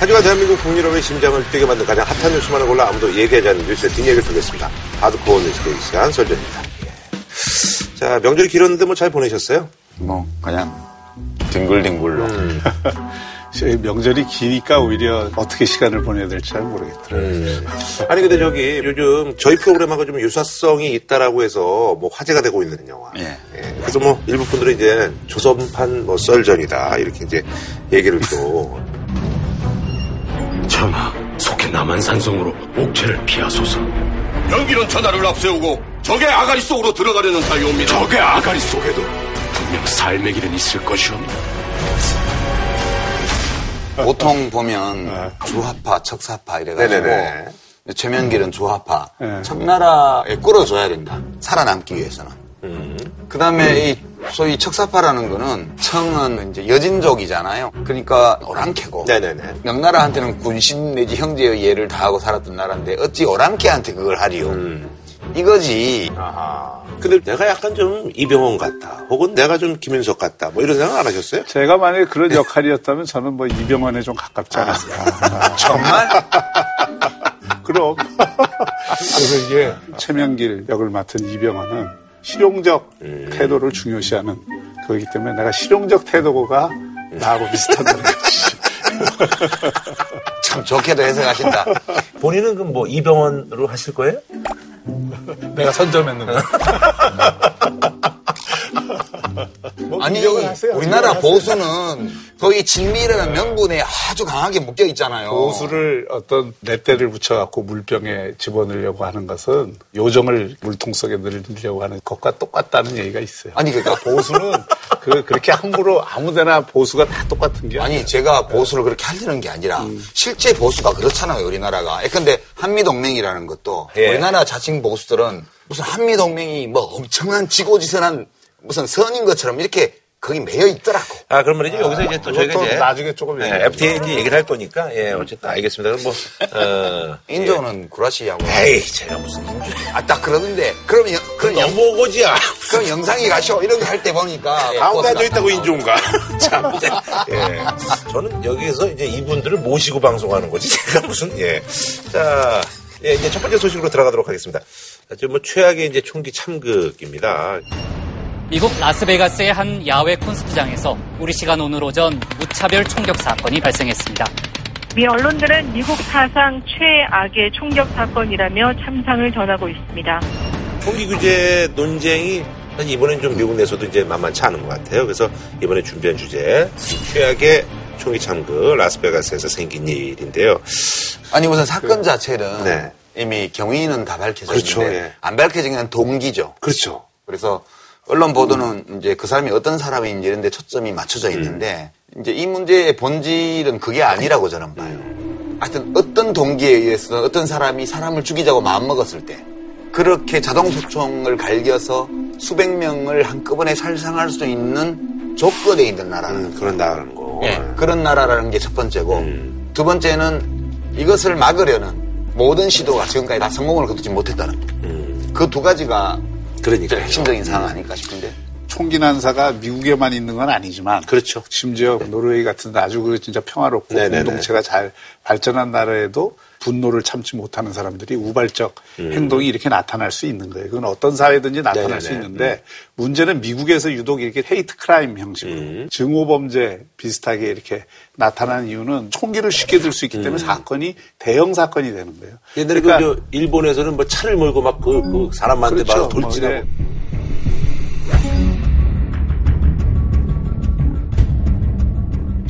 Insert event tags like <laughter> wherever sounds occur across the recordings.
하지만 대한민국 국민여러분의 심장을 뛰게 만든 가장 핫한 뉴스만을 골라 아무도 얘기하지 않는 뉴스의 뒷얘기를 드리겠습니다. 하드코어 뉴스데이 시간 설전입니다. 예. 자, 명절이 길었는데 뭐 잘 보내셨어요? 뭐 그냥 뒹굴뒹굴로. 음. <laughs> 명절이 기니까 오히려 어떻게 시간을 보내야 될지 잘 모르겠더라고요. 음. 아니 근데 저기 요즘 저희 프로그램하고 좀 유사성이 있다라고 해서 뭐 화제가 되고 있는 영화. 예. 예. 그래서 뭐 일부 분들은 이제 조선판 뭐 썰전이다 이렇게 이제 얘기를 또. 전하, 속해 남한산성으로 옥체를 피하소서. 연기는 전하를 앞세우고 적의 아가리 속으로 들어가려는 사이옵니다. 적의 아가리 속에도 분명 삶의 길은 있을 것이옵니다. 보통 보면 조합파, 척사파 이래가지고 네네네. 최면길은 조합파, 네. 청나라에 끌어줘야 된다. 살아남기 위해서는. 음. 그 다음에 이 소위 척사파라는 거는 청은 이제 여진족이잖아요. 그러니까 오랑캐고. 네네네. 명나라한테는 군신 내지 형제의 예를 다하고 살았던 나라인데 어찌 오랑캐한테 그걸 하리요. 음. 이거지. 아하. 근데 내가 약간 좀 이병헌 같다. 혹은 내가 좀 김윤석 같다. 뭐 이런 생각 안 하셨어요? 제가 만약에 그런 역할이었다면 저는 뭐 이병헌에 좀 가깝지 않았을까. 아, <laughs> 정말? 그럼. <laughs> 그래서 이게 최명길 역을 맡은 이병헌은 실용적 음. 태도를 중요시하는 거기 때문에 내가 실용적 태도가 나하고 비슷하다는 거지. <laughs> 참 좋게도 해석하신다. 본인은 그럼 뭐 이병헌으로 하실 거예요? 내가 선점했는 거. <laughs> 뭐 아니 우리나라 보수는 거의 진미라는 명분에 아주 강하게 묶여 있잖아요. 보수를 어떤 렛대를 붙여갖고 물병에 집어넣으려고 하는 것은 요정을 물통 속에 넣으려고 하는 것과 똑같다는 얘기가 있어요. 아니 그러니까 <laughs> 보수는 그 그렇게 함부로 아무데나 보수가 다 똑같은 게 아니 제가 보수를 그렇게 하려는 게 아니라 음. 실제 보수가 그렇잖아요 우리나라가. 근데 한미 동맹이라는 것도 예. 우리나라 자칭 보수들은 무슨 한미 동맹이 뭐 엄청난 지고지선한 무슨 선인 것처럼 이렇게 거기 매여 있더라고. 아, 그럼 말이죠. 여기서 이제 또 저희가 이제 나중에 조금 네, FTA 이제 얘기를 할 거니까 예, 어쨌든 알겠습니다. 그럼 뭐 어, 인조는 예. 구라시하고. 에이, 제가 무슨 인조? 아, 딱 그러는데 그럼 영, 그럼 영보고지야. 그럼 영상이 가셔 이런 거 할 때 보니까 가운데 앉아 있다고 인조인가? <laughs> 참. 예. 저는 여기에서 이제 이분들을 모시고 방송하는 거지. 제가 무슨 예. 자, 예, 이제 첫 번째 소식으로 들어가도록 하겠습니다. 지금 뭐 최악의 이제 총기 참극입니다. 미국 라스베가스의 한 야외 콘서트장에서 우리 시간 오늘 오전 무차별 총격 사건이 발생했습니다. 미 언론들은 미국 사상 최악의 총격 사건이라며 참상을 전하고 있습니다. 총기 규제 논쟁이 사실 이번엔 좀 미국 내에서도 이제 만만치 않은 것 같아요. 그래서 이번에 준비한 주제 최악의 총기 참극 라스베가스에서 생긴 일인데요. 아니 우선 사건 그, 자체는 네. 이미 경위는 다 밝혀져 그렇죠, 있는데 예. 안 밝혀진 건 동기죠. 그렇죠. 그래서 언론 보도는 이제 그 사람이 어떤 사람인지 이런 데 초점이 맞춰져 음. 있는데 음. 이제 이 문제의 본질은 그게 아니라고 저는 봐요. 하여튼 어떤 동기에 의해서 어떤 사람이 사람을 죽이자고 마음먹었을 때 그렇게 자동소총을 갈겨서 수백 명을 한꺼번에 살상할 수 있는 조건에 있는 나라는 음, 그런 나라는 거. 예, 그런 나라라는 게 첫 번째고 음. 두 번째는 이것을 막으려는 모든 시도가 지금까지 다 성공을 거두지 못했다는 음. 그두 가지가 그러니까 핵심적인 상황 아닐까 싶은데. 총기 난사가 미국에만 있는 건 아니지만 그렇죠. 심지어 노르웨이 같은 아주 그 진짜 평화롭고 네네네. 공동체가 잘 발전한 나라에도 분노를 참지 못하는 사람들이 우발적 음. 행동이 이렇게 나타날 수 있는 거예요. 그건 어떤 사회든지 나타날 네네네. 수 있는데 음. 문제는 미국에서 유독 이렇게 헤이트 크라임 형식으로 음. 증오 범죄 비슷하게 이렇게 나타나는 이유는 총기를 쉽게 들 수 있기 때문에 음. 사건이 대형 사건이 되는 거예요. 옛날에 그 그러니까 그 일본에서는 뭐 차를 몰고 막그 그 사람한테 그렇죠. 막 돌진하고. 뭐, 네.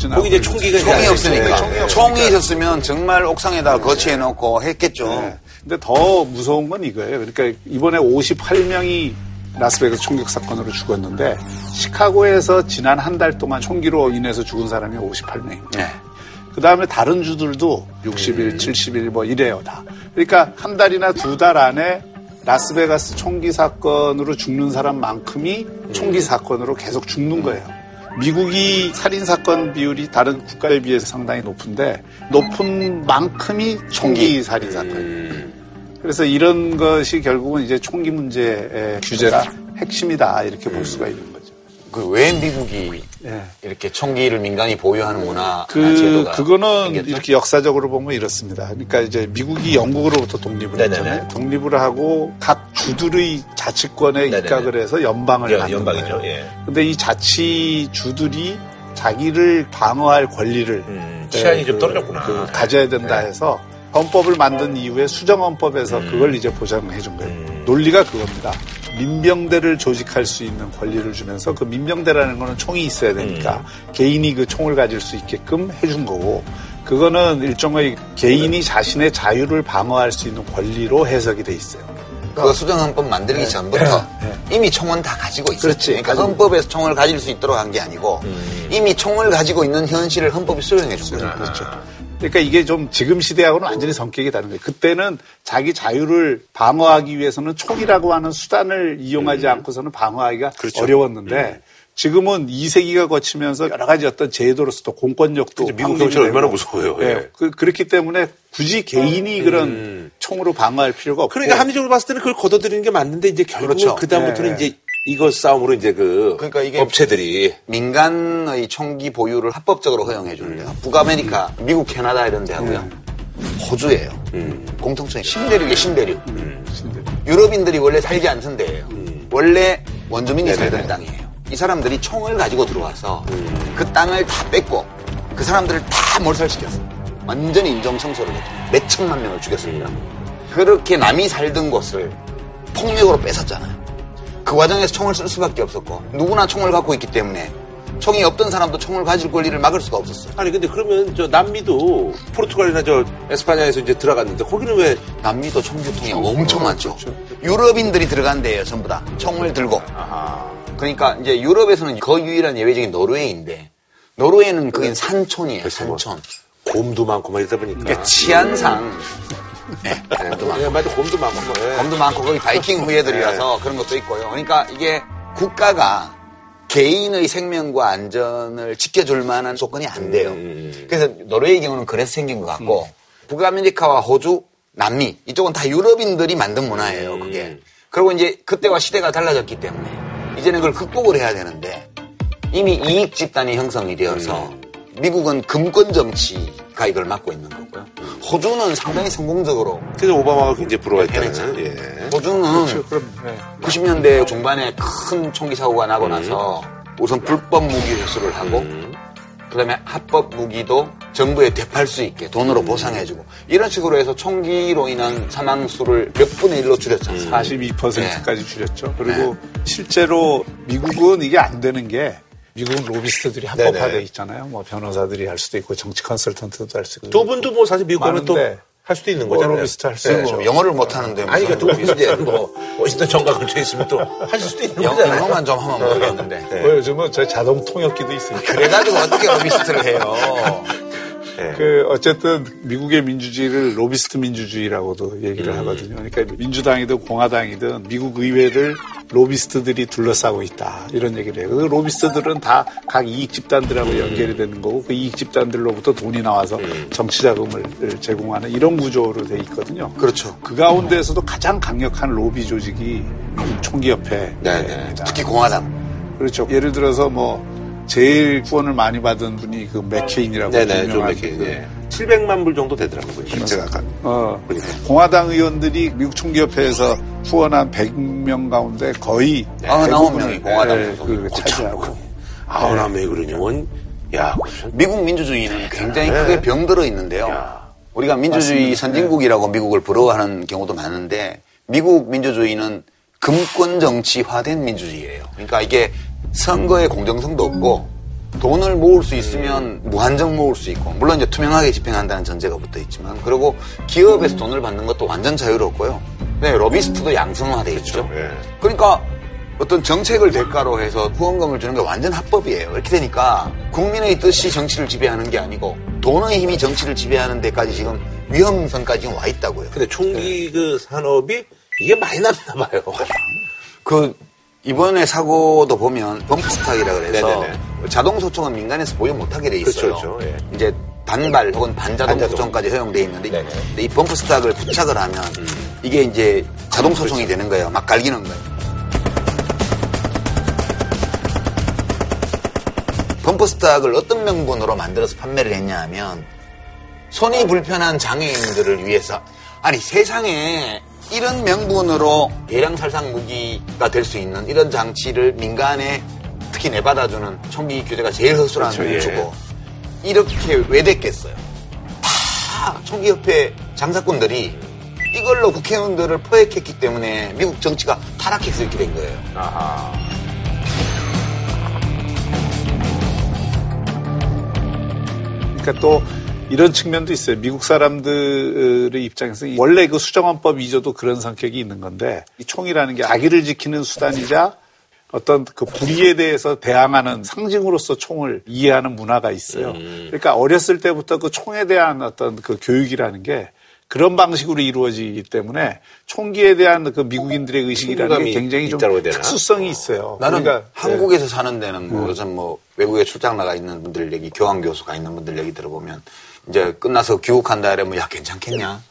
거기 이제 총기가 총이 없으니까. 총이, 총이 있었으면 정말 옥상에다 거치해 놓고 했겠죠. 네. 근데 더 무서운 건 이거예요. 그러니까 이번에 58명이 라스베가스 총격 사건으로 죽었는데 시카고에서 지난 한 달 동안 총기로 인해서 죽은 사람이 58명입니다. 네. 그 다음에 다른 주들도 60일, 음. 70일 뭐 이래요 다. 그러니까 한 달이나 두 달 안에 라스베가스 총기 사건으로 죽는 사람만큼이 총기 사건으로 계속 죽는 거예요. 미국이 살인 사건 비율이 다른 국가에 비해서 상당히 높은데 높은 만큼이 총기 살인 사건. 그래서 이런 것이 결국은 이제 총기 문제의 규제가 핵심이다 이렇게 볼 수가 있는. 그 왜 미국이 예. 이렇게 총기를 민간이 보유하는 문화 그 제도가 그거는 생겼죠? 이렇게 역사적으로 보면 이렇습니다. 그러니까 이제 미국이 영국으로부터 독립을 네네네. 했잖아요. 독립을 하고 각 주들의 자치권에 네네네. 입각을 해서 연방을 연- 만든 연방이죠. 거예요. 예. 근데 이 자치 주들이 자기를 방어할 권리를 음, 치안이 예, 좀 그- 떨어졌구나. 그 가져야 된다 해서 헌법을 만든 이후에 수정헌법에서 음. 그걸 이제 보장해 준 거예요. 음. 논리가 그겁니다. 민병대를 조직할 수 있는 권리를 주면서 그 민병대라는 거는 총이 있어야 되니까 음. 개인이 그 총을 가질 수 있게끔 해준 거고 그거는 일종의 개인이 자신의 자유를 방어할 수 있는 권리로 해석이 돼 있어요. 그 수정헌법 만들기 전부터 네. 이미 총은 다 가지고 있었죠. 그렇지. 그러니까 헌법에서 총을 가질 수 있도록 한 게 아니고 음. 이미 총을 가지고 있는 현실을 헌법이 수용해 준 거예요. 그렇죠. 그러니까 이게 좀 지금 시대하고는 완전히 성격이 다른 거예요. 그때는 자기 자유를 방어하기 위해서는 총이라고 하는 수단을 이용하지 않고서는 방어하기가 음. 그렇죠. 어려웠는데 지금은 2세기가 거치면서 여러 가지 어떤 제도로서도 공권력도. 미국 경찰 얼마나. 무서워요. 예. 예. 그, 그렇기 때문에 굳이 개인이 그런 총으로 방어할 필요가 없고 그러니까 합리적으로 봤을 때는 그걸 걷어들이는 게 맞는데 이제 결국은 그렇죠. 그 다음부터는 예. 이제 이거 싸움으로 이제 그 그러니까 이게 업체들이 민간의 총기 보유를 합법적으로 허용해 주는 데가 북아메리카, 미국, 캐나다 이런 데 하고요. 호주예요. 공통점이 신대륙이에요, 신대륙. 유럽인들이 원래 살지 않던 데예요. 원래 원주민이 살던 땅이에요. 이 사람들이 총을 가지고 들어와서 그 땅을 다 뺏고 그 사람들을 다 몰살시켰어요. 완전히 인종 청소를 했죠. 몇 천만 명을 죽였습니다. 그렇게 남이 살던 곳을 폭력으로 뺏었잖아요. 그 과정에서 총을 쓸 수밖에 없었고 누구나 총을 갖고 있기 때문에 총이 없던 사람도 총을 가질 권리를 막을 수가 없었어요. 아니 근데 그러면 저 남미도 포르투갈이나 저 에스파냐에서 이제 들어갔는데 거기는 왜 남미도 총교통이 엄청 많죠. 유럽인들이 들어간 데예요, 전부 다. 총을 들고. 그러니까 이제 유럽에서는 거의 유일한 예외적인 노르웨이인데 노르웨이는 거긴 산촌이에요, 산촌. 곰도 많고 막 이러다 보니까 그러니까 치안상 예, 곰도 많고 예, 맞아 곰도 많고 뭐, 예. 검도 많고 거기 바이킹 후예들이라서 그런 것도 있고요. 그러니까 이게 국가가 개인의 생명과 안전을 지켜줄 만한 조건이 안 돼요. 그래서 노르웨이 경우는 그래서 생긴 것 같고 북아메리카와 호주, 남미 이쪽은 다 유럽인들이 만든 문화예요. 그게. 그리고 이제 그때와 시대가 달라졌기 때문에 이제는 그걸 극복을 해야 되는데 이미 이익 집단이 형성이 되어서 미국은 금권 정치가 이걸 맡고 있는 거고요. 호주는 상당히 성공적으로 그래서 오바마가 굉장히 부러워했다는 해냈잖아요. 예. 호주는 그럼 네. 90년대 중반에 큰 총기 사고가 나고 나서 우선 불법 무기 회수를 하고 그다음에 합법 무기도 정부에 되팔 수 있게 돈으로 보상해주고 이런 식으로 해서 총기로 인한 사망 수를 몇 분의 1로 줄였잖아요. 42%까지 줄였죠. 그리고 실제로 미국은 이게 안 되는 게 미국은 로비스트들이 합법화돼. 있잖아요. 뭐 변호사들이 할 수도 있고 정치 컨설턴트도 할 수 있고. 두 분도 뭐 사실 미국 가면 또 많은데 할 수도 있는 뭐 거잖아요. 로비스트 할수 예. 있죠. 영어를 못 하는데 아니 그러니까 이제 뭐 워싱턴 정가 근처에 있으면 또 하실 수도 있는 영- 거잖아요. 영어만 좀 하면 모르겠는데 네. 뭐 요즘은 저 자동 통역기도 있으니까. 그래가지고 어떻게 로비스트를 해요? <laughs> 그 어쨌든 미국의 민주주의를 로비스트 민주주의라고도 음. 얘기를 하거든요. 그러니까 민주당이든 공화당이든 미국 의회를 로비스트들이 둘러싸고 있다 이런 얘기를 해요. 그 로비스트들은 다 각 이익 집단들하고 음. 연결이 되는 거고 그 이익 집단들로부터 돈이 나와서 정치 자금을 제공하는 이런 구조로 돼 있거든요. 그렇죠. 그 가운데에서도 가장 강력한 로비 조직이 미국 총기협회. 네 네. 특히 공화당. 그렇죠. 예를 들어서 뭐 제일 후원을 많이 받은 분이 그 맥케인이라고 네네 좀 유명한 이렇게 그 예. 700만 불 정도 되더라고요. 제가 간- 어, 그러니까. 공화당 의원들이 미국 총기협회에서 후원한 100명 가운데 거의 아흔아홉 대부분을, 명이 공화당 예, 소속이고. 그 차지하고 아우 나 왜 그러냐면 야 무슨 미국 민주주의는 굉장히 네. 크게 병들어 있는데요. 야. 우리가 민주주의 선진국이라고 미국을 부러워하는 경우도 많은데 미국 민주주의는 금권 정치화된 민주주의예요. 그러니까 이게 선거에 공정성도 없고 돈을 모을 수 있으면 무한정 모을 수 있고 물론 이제 투명하게 집행한다는 전제가 붙어 있지만 그리고 기업에서 돈을 받는 것도 완전 자유롭고요. 네, 로비스트도 양성화돼 있죠. 예. 그러니까 어떤 정책을 대가로 해서 후원금을 주는 게 완전 합법이에요. 이렇게 되니까 국민의 뜻이 정치를 지배하는 게 아니고 돈의 힘이 정치를 지배하는 데까지 지금 위험선까지 지금 와 있다고요. 근데 총기 그 산업이 이게 많이 났나 봐요. <laughs> 그 이번에 사고도 보면 범프스탁이라 그래서 네네네. 자동 소총은 민간에서 보유 못하게 돼 있어요. 그렇죠, 그렇죠. 예. 이제 단발 혹은 반자동, 반자동. 소총까지 허용돼 있는데 네네. 근데 이 범프스탁을 부착을 하면 이게 이제 자동 소총이 되는 거예요. 막 갈기는 거예요. 범퍼스탁을 어떤 명분으로 만들어서 판매를 했냐 하면 손이 불편한 장애인들을 위해서 아니 세상에 이런 명분으로 대량 살상 무기가 될 수 있는 이런 장치를 민간에 특히 내받아주는 총기 규제가 제일 허술한 그렇죠, 예. 주고 이렇게 왜 됐겠어요? 다 총기협회 장사꾼들이 이걸로 국회의원들을 포획했기 때문에 미국 정치가 타락해서 이렇게 된 거예요. 아하. 그러니까 또 이런 측면도 있어요. 미국 사람들의 입장에서 원래 그 수정헌법 위조도 그런 성격이 있는 건데 이 총이라는 게 아기를 지키는 수단이자 어떤 그 불의에 대해서 대항하는 상징으로서 총을 이해하는 문화가 있어요. 그러니까 어렸을 때부터 그 총에 대한 어떤 그 교육이라는 게 그런 방식으로 이루어지기 때문에 총기에 대한 그 미국인들의 의식이라는 게 굉장히 좀? 특수성이 있어요. 나는 그러니까 한국에서 사는 데는 뭐 요즘 뭐 외국에 출장 나가 있는 분들 얘기, 교환 교수가 있는 분들 얘기 들어보면 이제 끝나서 귀국한다 이러면 야 괜찮겠냐?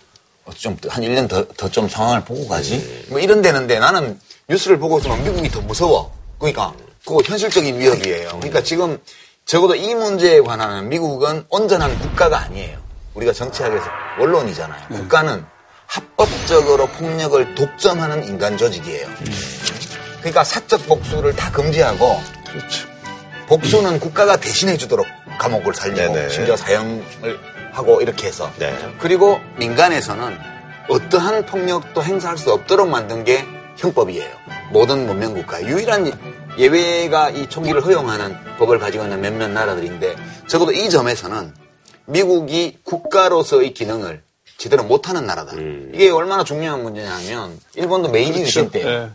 어, 좀한 1년 더 더 좀 상황을 보고 가지. 뭐 이런 데는데 나는 뉴스를 보고 있으면 미국이 더 무서워. 그러니까 그거 현실적인 위협이에요. 그러니까 지금 적어도 이 문제에 관한 미국은 온전한 국가가 아니에요. 우리가 정치학에서 원론이잖아요. 국가는 합법적으로 폭력을 독점하는 인간 조직이에요. 그러니까 사적 복수를 다 금지하고 복수는 국가가 대신해 주도록 감옥을 살리고 네네. 심지어 사형을 하고 이렇게 해서 네. 그리고 민간에서는 어떠한 폭력도 행사할 수 없도록 만든 게 형법이에요. 모든 문명 국가 유일한 예외가 이 총기를 허용하는 법을 가지고 있는 몇몇 나라들인데 적어도 이 점에서는 미국이 국가로서의 기능을 제대로 못하는 나라다. 음. 이게 얼마나 중요한 문제냐면 일본도 메이지 유신 때 예.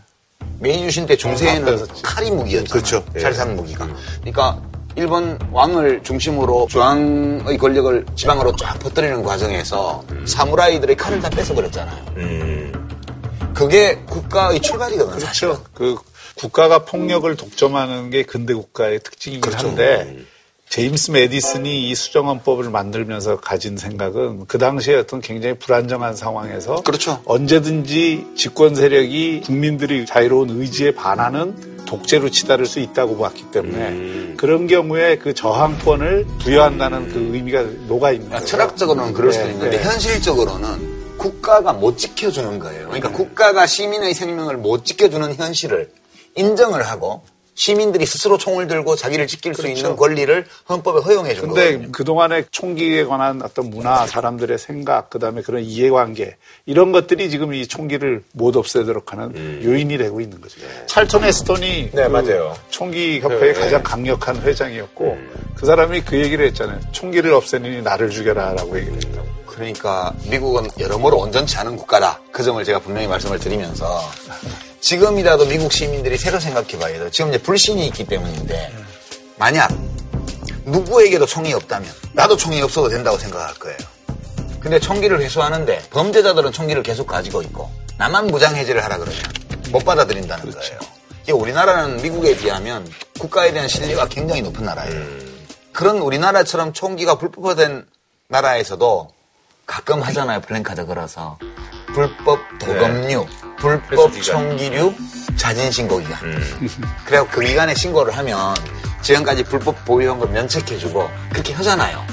메이지 유신 때 중세에는 칼이 무기였잖아요. 그렇죠. 예. 살상 무기가. 그러니까 일본 왕을 중심으로 중앙의 권력을 지방으로 쫙 퍼뜨리는 과정에서 사무라이들의 칼을 다 뺏어버렸잖아요. 음. 그게 국가의 출발이거든요. 사실은. 그렇죠. 그 국가가 폭력을 독점하는 게 근대 국가의 특징이긴 그렇죠. 한데 제임스 메디슨이 이 수정헌법을 만들면서 가진 생각은 그 당시에 어떤 굉장히 불안정한 상황에서 그렇죠. 언제든지 집권 세력이 국민들이 자유로운 의지에 반하는 독재로 치달을 수 있다고 봤기 때문에 음. 그런 경우에 그 저항권을 부여한다는 그 의미가 녹아 있는 거예요. 그러니까 철학적으로는 그럴 수도 네, 있는데 네. 현실적으로는 국가가 못 지켜주는 거예요. 그러니까 국가가 시민의 생명을 못 지켜주는 현실을 인정을 하고 시민들이 스스로 총을 들고 자기를 지킬 수 있는 권리를 헌법에 허용해 준 근데 거거든요. 그동안의 총기에 관한 어떤 문화, 사람들의 생각, 그 다음에 그런 이해관계, 이런 것들이 지금 이 총기를 못 없애도록 하는 요인이 되고 있는 거죠. 찰턴 에스톤이 네, 그 맞아요. 총기 협회의 네, 가장 네. 강력한 회장이었고, 그 사람이 그 얘기를 했잖아요. 총기를 없애느니 나를 죽여라 라고 얘기를 했다고. 그러니까 미국은 여러모로 온전치 않은 국가다. 그 점을 제가 분명히 말씀을 드리면서 지금이라도 미국 시민들이 새로 생각해 봐야 돼요. 지금 이제 불신이 있기 때문인데 만약 누구에게도 총이 없다면 나도 총이 없어도 된다고 생각할 거예요. 근데 총기를 회수하는데 범죄자들은 총기를 계속 가지고 있고 나만 무장 해제를 하라 그러면 못 받아들인다는 거예요. 이게 우리나라는 미국에 비하면 국가에 대한 신뢰가 굉장히 높은 나라예요. 그런 우리나라처럼 총기가 불법화된 나라에서도 가끔 하잖아요. 플랜카드 걸어서. 불법 도검류, 불법. 총기류, 자진 신고 기간. <laughs> 그래갖고 그 기간에 신고를 하면 지금까지 불법 보유한 걸 면책해주고 그렇게 하잖아요.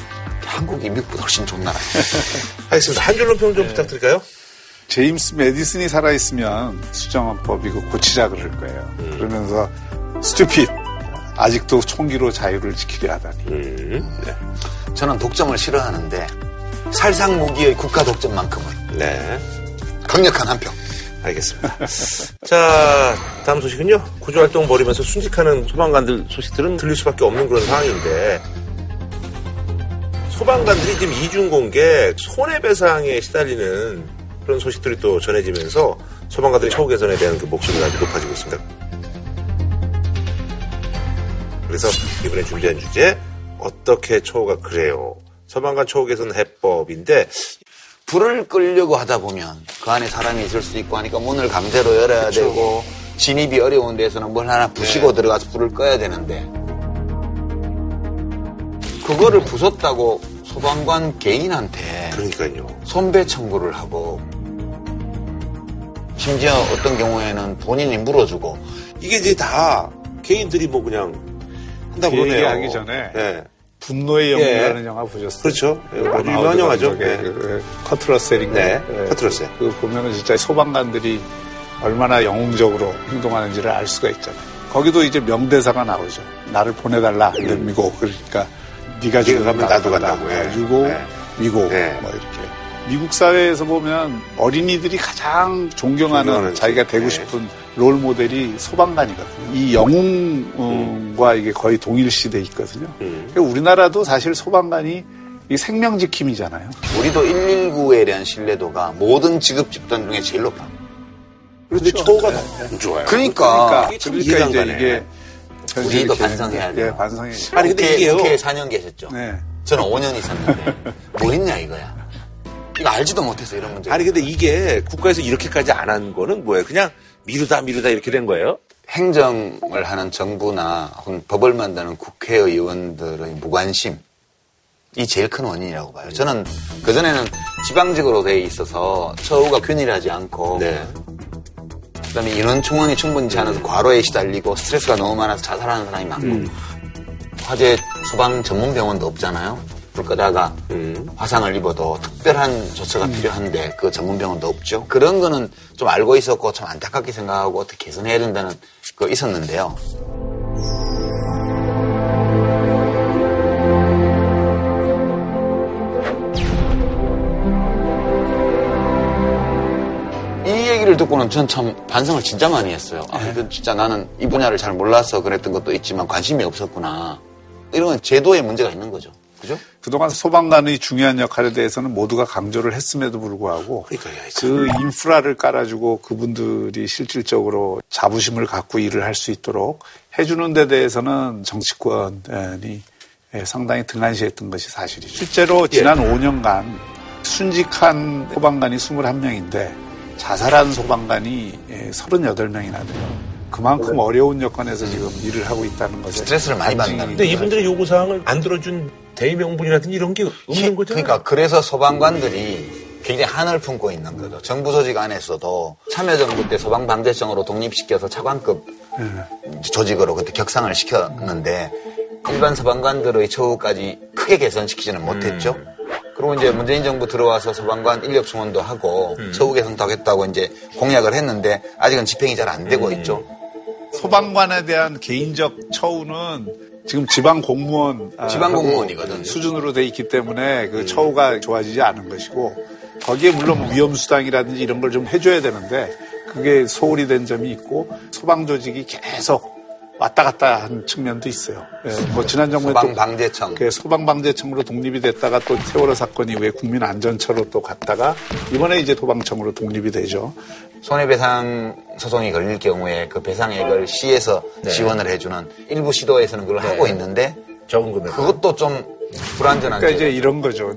한국이 미국보다 훨씬 좋은 나라예요. <laughs> 알겠습니다. 한 줄로 평 좀 부탁드릴까요? 제임스 메디슨이 살아있으면 수정헌법 이거 고치자 그럴 거예요. 음. 그러면서 스튜핏 아직도 총기로 자유를 지키려 하다니. 음. 네. 저는 독점을 싫어하는데 살상 무기의 국가 독점만큼은 네. 강력한 한 표. 알겠습니다. 자, 다음 소식은요. 구조활동 벌이면서 순직하는 소방관들 소식들은 들릴 수밖에 없는 그런 상황인데, 소방관들이 지금 이중 공개 손해배상에 시달리는 그런 소식들이 또 전해지면서 소방관들의 처우 개선에 대한 그 목소리가 아주 높아지고 있습니다. 그래서 이번에 준비한 주제, 어떻게 처우가 그래요? 소방관 처우 개선 해법인데, 불을 끌려고 하다 보면 그 안에 사람이 있을 수도 있고 하니까 문을 강제로 열어야 되고 진입이 어려운 데서는 뭘 하나 부시고 들어가서 불을 꺼야 되는데 그거를 부쉈다고 소방관 개인한테 그러니까요. 손배 청구를 하고 심지어 어떤 경우에는 본인이 물어주고 이게 이제 다 개인들이 뭐 그냥 한다고 그 그러네요. 얘기하기 전에 예. 분노의 역류라는 영화 보셨어요? 그렇죠. 예, 아주 론 하워드 유명한 영화죠. 네. 그 커트 러셀인가? 네, 커트 러셀. 그 보면은 진짜 소방관들이 얼마나 영웅적으로 행동하는지를 알 수가 있잖아요. 거기도 이제 명대사가 나오죠. 나를 보내달라. 음. We go. 그러니까 네가 죽으면 가면 나도 간다고. 예. 유고, 예. 미국. 예. 뭐 이렇게. 미국 사회에서 보면 어린이들이 가장 존경하는 존경하는 자기가 되고 예. 싶은 롤 모델이 소방관이거든요. 이 영웅과 이게 거의 동일시돼 있거든요. 음. 그러니까 우리나라도 사실 소방관이 이 생명지킴이잖아요. 우리도 119에 대한 신뢰도가 모든 직업 집단 중에 제일 높아. 근데 처우가 너무 좋아요. 그러니까, 그러니까, 참 그러니까 이제. 이게 우리도 반성해야. 돼요. 예, 반성해. 아니 근데 이게요. 국회에 4년 계셨죠. 네. 저는 5년 있었는데 뭐 했냐 이거야. 이거 알지도 못해서 이런 문제. 아니 근데 이게 국가에서 이렇게까지 안 한 거는 뭐예요? 그냥 미루다 미루다 이렇게 된 거예요? 행정을 하는 정부나 혹은 법을 만드는 국회의원들의 무관심 이 제일 큰 원인이라고 봐요. 저는 그 전에는 지방직으로 돼 있어서 처우가 균일하지 않고 네. 그다음에 인원 충원이 충분치 않아서 과로에 시달리고 스트레스가 너무 많아서 자살하는 사람이 많고 음. 화재 소방 전문 병원도 없잖아요. 불 끄다가 음. 화상을 입어도 특별한 조처가 필요한데 그 전문 병원도 없죠. 그런 거는 좀 알고 있었고 참 안타깝게 생각하고 어떻게 개선해야 된다는 거 있었는데요. 이 얘기를 듣고는 전 참 반성을 진짜 많이 했어요. 아, 이건 진짜 나는 이 분야를 잘 몰라서 그랬던 것도 있지만 관심이 없었구나. 이런 건 제도에 문제가 있는 거죠. 그죠? 그동안 소방관의 중요한 역할에 대해서는 모두가 강조를 했음에도 불구하고 그러니까요, 그 인프라를 깔아주고 그분들이 실질적으로 자부심을 갖고 일을 할 수 있도록 해주는 데 대해서는 정치권이 예, 상당히 등한시했던 것이 사실이죠. 실제로 지난 5년간 순직한 소방관이 21명인데 자살한 소방관이 38명이나 돼요. 그만큼 어려운 여건에서 지금 일을 하고 있다는 것에 스트레스를 많이 받는다는 근데 이분들의 요구사항을 안 들어준 대의명분이라든지 이런 게 없는 거잖아요. 그러니까 그래서 소방관들이 굉장히 한을 품고 있는 거죠. 정부 조직 안에서도 참여정부 때 소방방재청으로 독립시켜서 차관급 조직으로 그때 격상을 시켰는데 일반 소방관들의 처우까지 크게 개선시키지는 못했죠. 그리고 이제 문재인 정부 들어와서 소방관 인력 충원도 하고 처우 개선도 하겠다고 이제 공약을 했는데 아직은 집행이 잘 안 되고 있죠. 소방관에 대한 개인적 처우는 지금 지방 공무원 아, 지방 하고 공무원이거든요. 수준으로 돼 있기 때문에 그 처우가 좋아지지 않은 것이고 거기에 물론 위험 수당이라든지 이런 걸 좀 해줘야 되는데 그게 소홀히 된 점이 있고 소방 조직이 계속 왔다 갔다 한 측면도 있어요. 예, 뭐 지난 정부에 또 소방방재청. 그 소방방재청으로 독립이 됐다가 또 세월호 사건이 왜 국민안전처로 또 갔다가 이번에 이제 소방청으로 독립이 되죠. 손해배상 소송이 걸릴 경우에 그 배상액을 시에서 지원을 해주는 일부 시도에서는 그걸 하고 있는데 적은 금액. 그것도 좀 불안전한 그러니까 이제. 이런 거죠.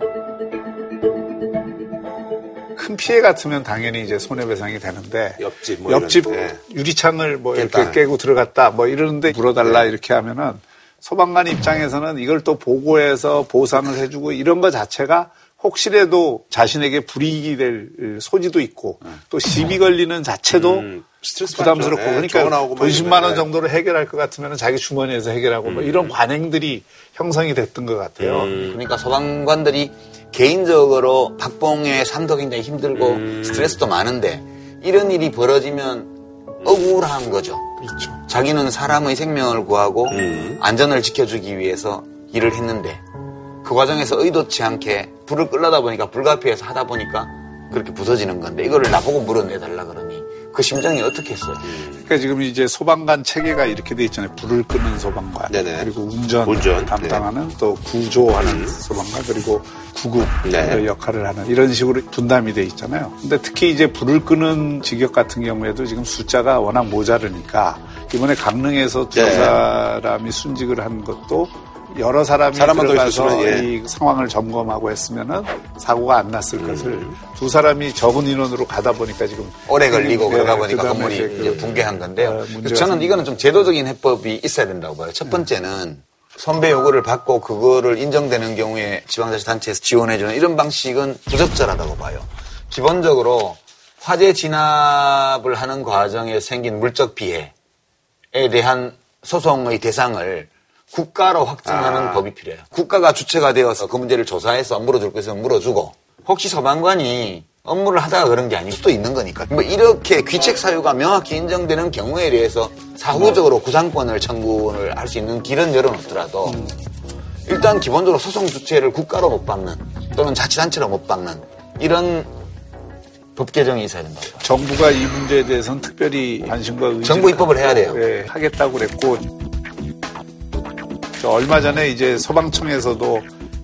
큰 피해 같으면 당연히 이제 손해배상이 되는데 옆집 뭐 옆집 이런, 예. 유리창을 뭐 깼다. 이렇게 깨고 들어갔다 뭐 이러는데 물어달라 이렇게 하면은 소방관 입장에서는 이걸 또 보고해서 보상을 해주고 이런 거 자체가 혹시라도 자신에게 불이익이 될 소지도 있고 또 시비 걸리는 자체도 음, 스트레스 부담스럽고. 예, 그러니까 돈 10만 원 예. 정도를 해결할 것 같으면 자기 주머니에서 해결하고 뭐 이런 관행들이 형성이 됐던 것 같아요. 그러니까 소방관들이 개인적으로 박봉의 삶도 굉장히 힘들고 음. 스트레스도 많은데 이런 일이 벌어지면 억울한 거죠. 그렇죠. 자기는 사람의 생명을 구하고 음. 안전을 지켜주기 위해서 일을 했는데 그 과정에서 의도치 않게 불을 끌려다 보니까 불가피해서 하다 보니까 그렇게 부서지는 건데 이거를 나보고 물어내달라 그러니 그 심정이 어떻게 했어요? 그러니까 지금 이제 소방관 체계가 이렇게 돼 있잖아요. 불을 끄는 소방관, 네네. 그리고 운전, 운전, 담당하는 또 구조하는 소방관, 그리고 구급 네. 역할을 하는 이런 식으로 분담이 돼 있잖아요. 근데 특히 이제 불을 끄는 직역 같은 경우에도 지금 숫자가 워낙 모자르니까 이번에 강릉에서 두 네. 사람이 순직을 한 것도 여러 사람이 사람만 더 들어가서 예. 이 상황을 점검하고 했으면은 사고가 안 났을 것을 두 사람이 적은 인원으로 가다 보니까 지금 오래 걸리고 네, 그러다 보니까 그다음에 건물이 이제 이제 그, 붕괴한 건데요. 어, 저는. 이거는 좀 제도적인 해법이 있어야 된다고 봐요. 첫 번째는 선배 요구를 받고 그거를 인정되는 경우에 지방자치단체에서 지원해주는 이런 방식은 부적절하다고 봐요. 기본적으로 화재 진압을 하는 과정에 생긴 물적 피해에 대한 소송의 대상을 국가로 확정하는 아. 법이 필요해요. 국가가 주체가 되어서 그 문제를 조사해서 물어줄 것은 물어주고 혹시 소방관이 업무를 하다가 그런 게 아닐 수도 있는 거니까. 뭐 이렇게 귀책 사유가 명확히 인정되는 경우에 대해서 사후적으로 구상권을 청구를 할 수 있는 길은 열어놓더라도 일단 기본적으로 소송 주체를 국가로 못 박는 또는 자치단체로 못 박는 이런 법 개정이 있어야 된다고. 정부가 이 문제에 대해서는 특별히 관심과 의지 정부 입법을 해야 돼요. 네, 하겠다고 그랬고 얼마 전에 이제 소방청에서도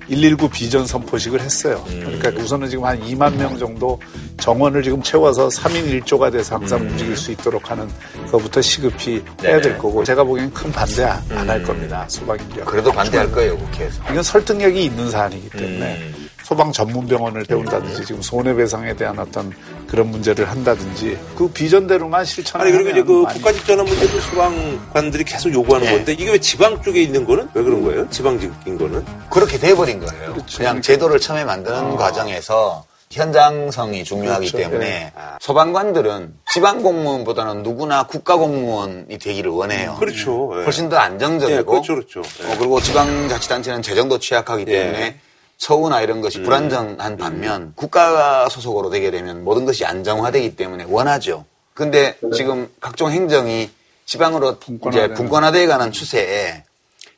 119 비전 선포식을 했어요. 음. 그러니까 우선은 지금 한 2만 명 정도 정원을 지금 채워서 3인 1조가 돼서 항상 음. 움직일 수 있도록 하는 것부터 시급히 해야 될 거고 제가 보기엔 큰 반대 안할 음. 겁니다. 소방인력. 그래도 반대할 거예요, 국회에서. 이건 설득력이 있는 사안이기 때문에 음. 소방 전문 병원을 배운다든지 지금 손해배상에 대한 어떤 그런 문제를 한다든지 그 비전대로만 실천하면 아니 그리고 이제 그 국가직전환 문제도 소방관들이 계속 요구하는 네. 건데 이게 왜 지방 쪽에 있는 거는 왜 그런 거예요? 지방직인 거는 그렇게 돼버린 거예요. 그렇죠. 그냥 제도를 처음에 만드는 아. 과정에서 현장성이 중요하기 그렇죠. 때문에 네. 소방관들은 지방 공무원보다는 누구나 국가 공무원이 되기를 원해요. 그렇죠. 네. 훨씬 더 안정적이고 네, 그렇죠, 그렇죠. 어, 그리고 지방자치단체는 재정도 취약하기 때문에 처우나 이런 것이 음. 불안정한 반면 음. 국가 소속으로 되게 되면 모든 것이 안정화되기 때문에 원하죠. 근데 네. 지금 각종 행정이 지방으로 이제 분권화되어 가는 추세에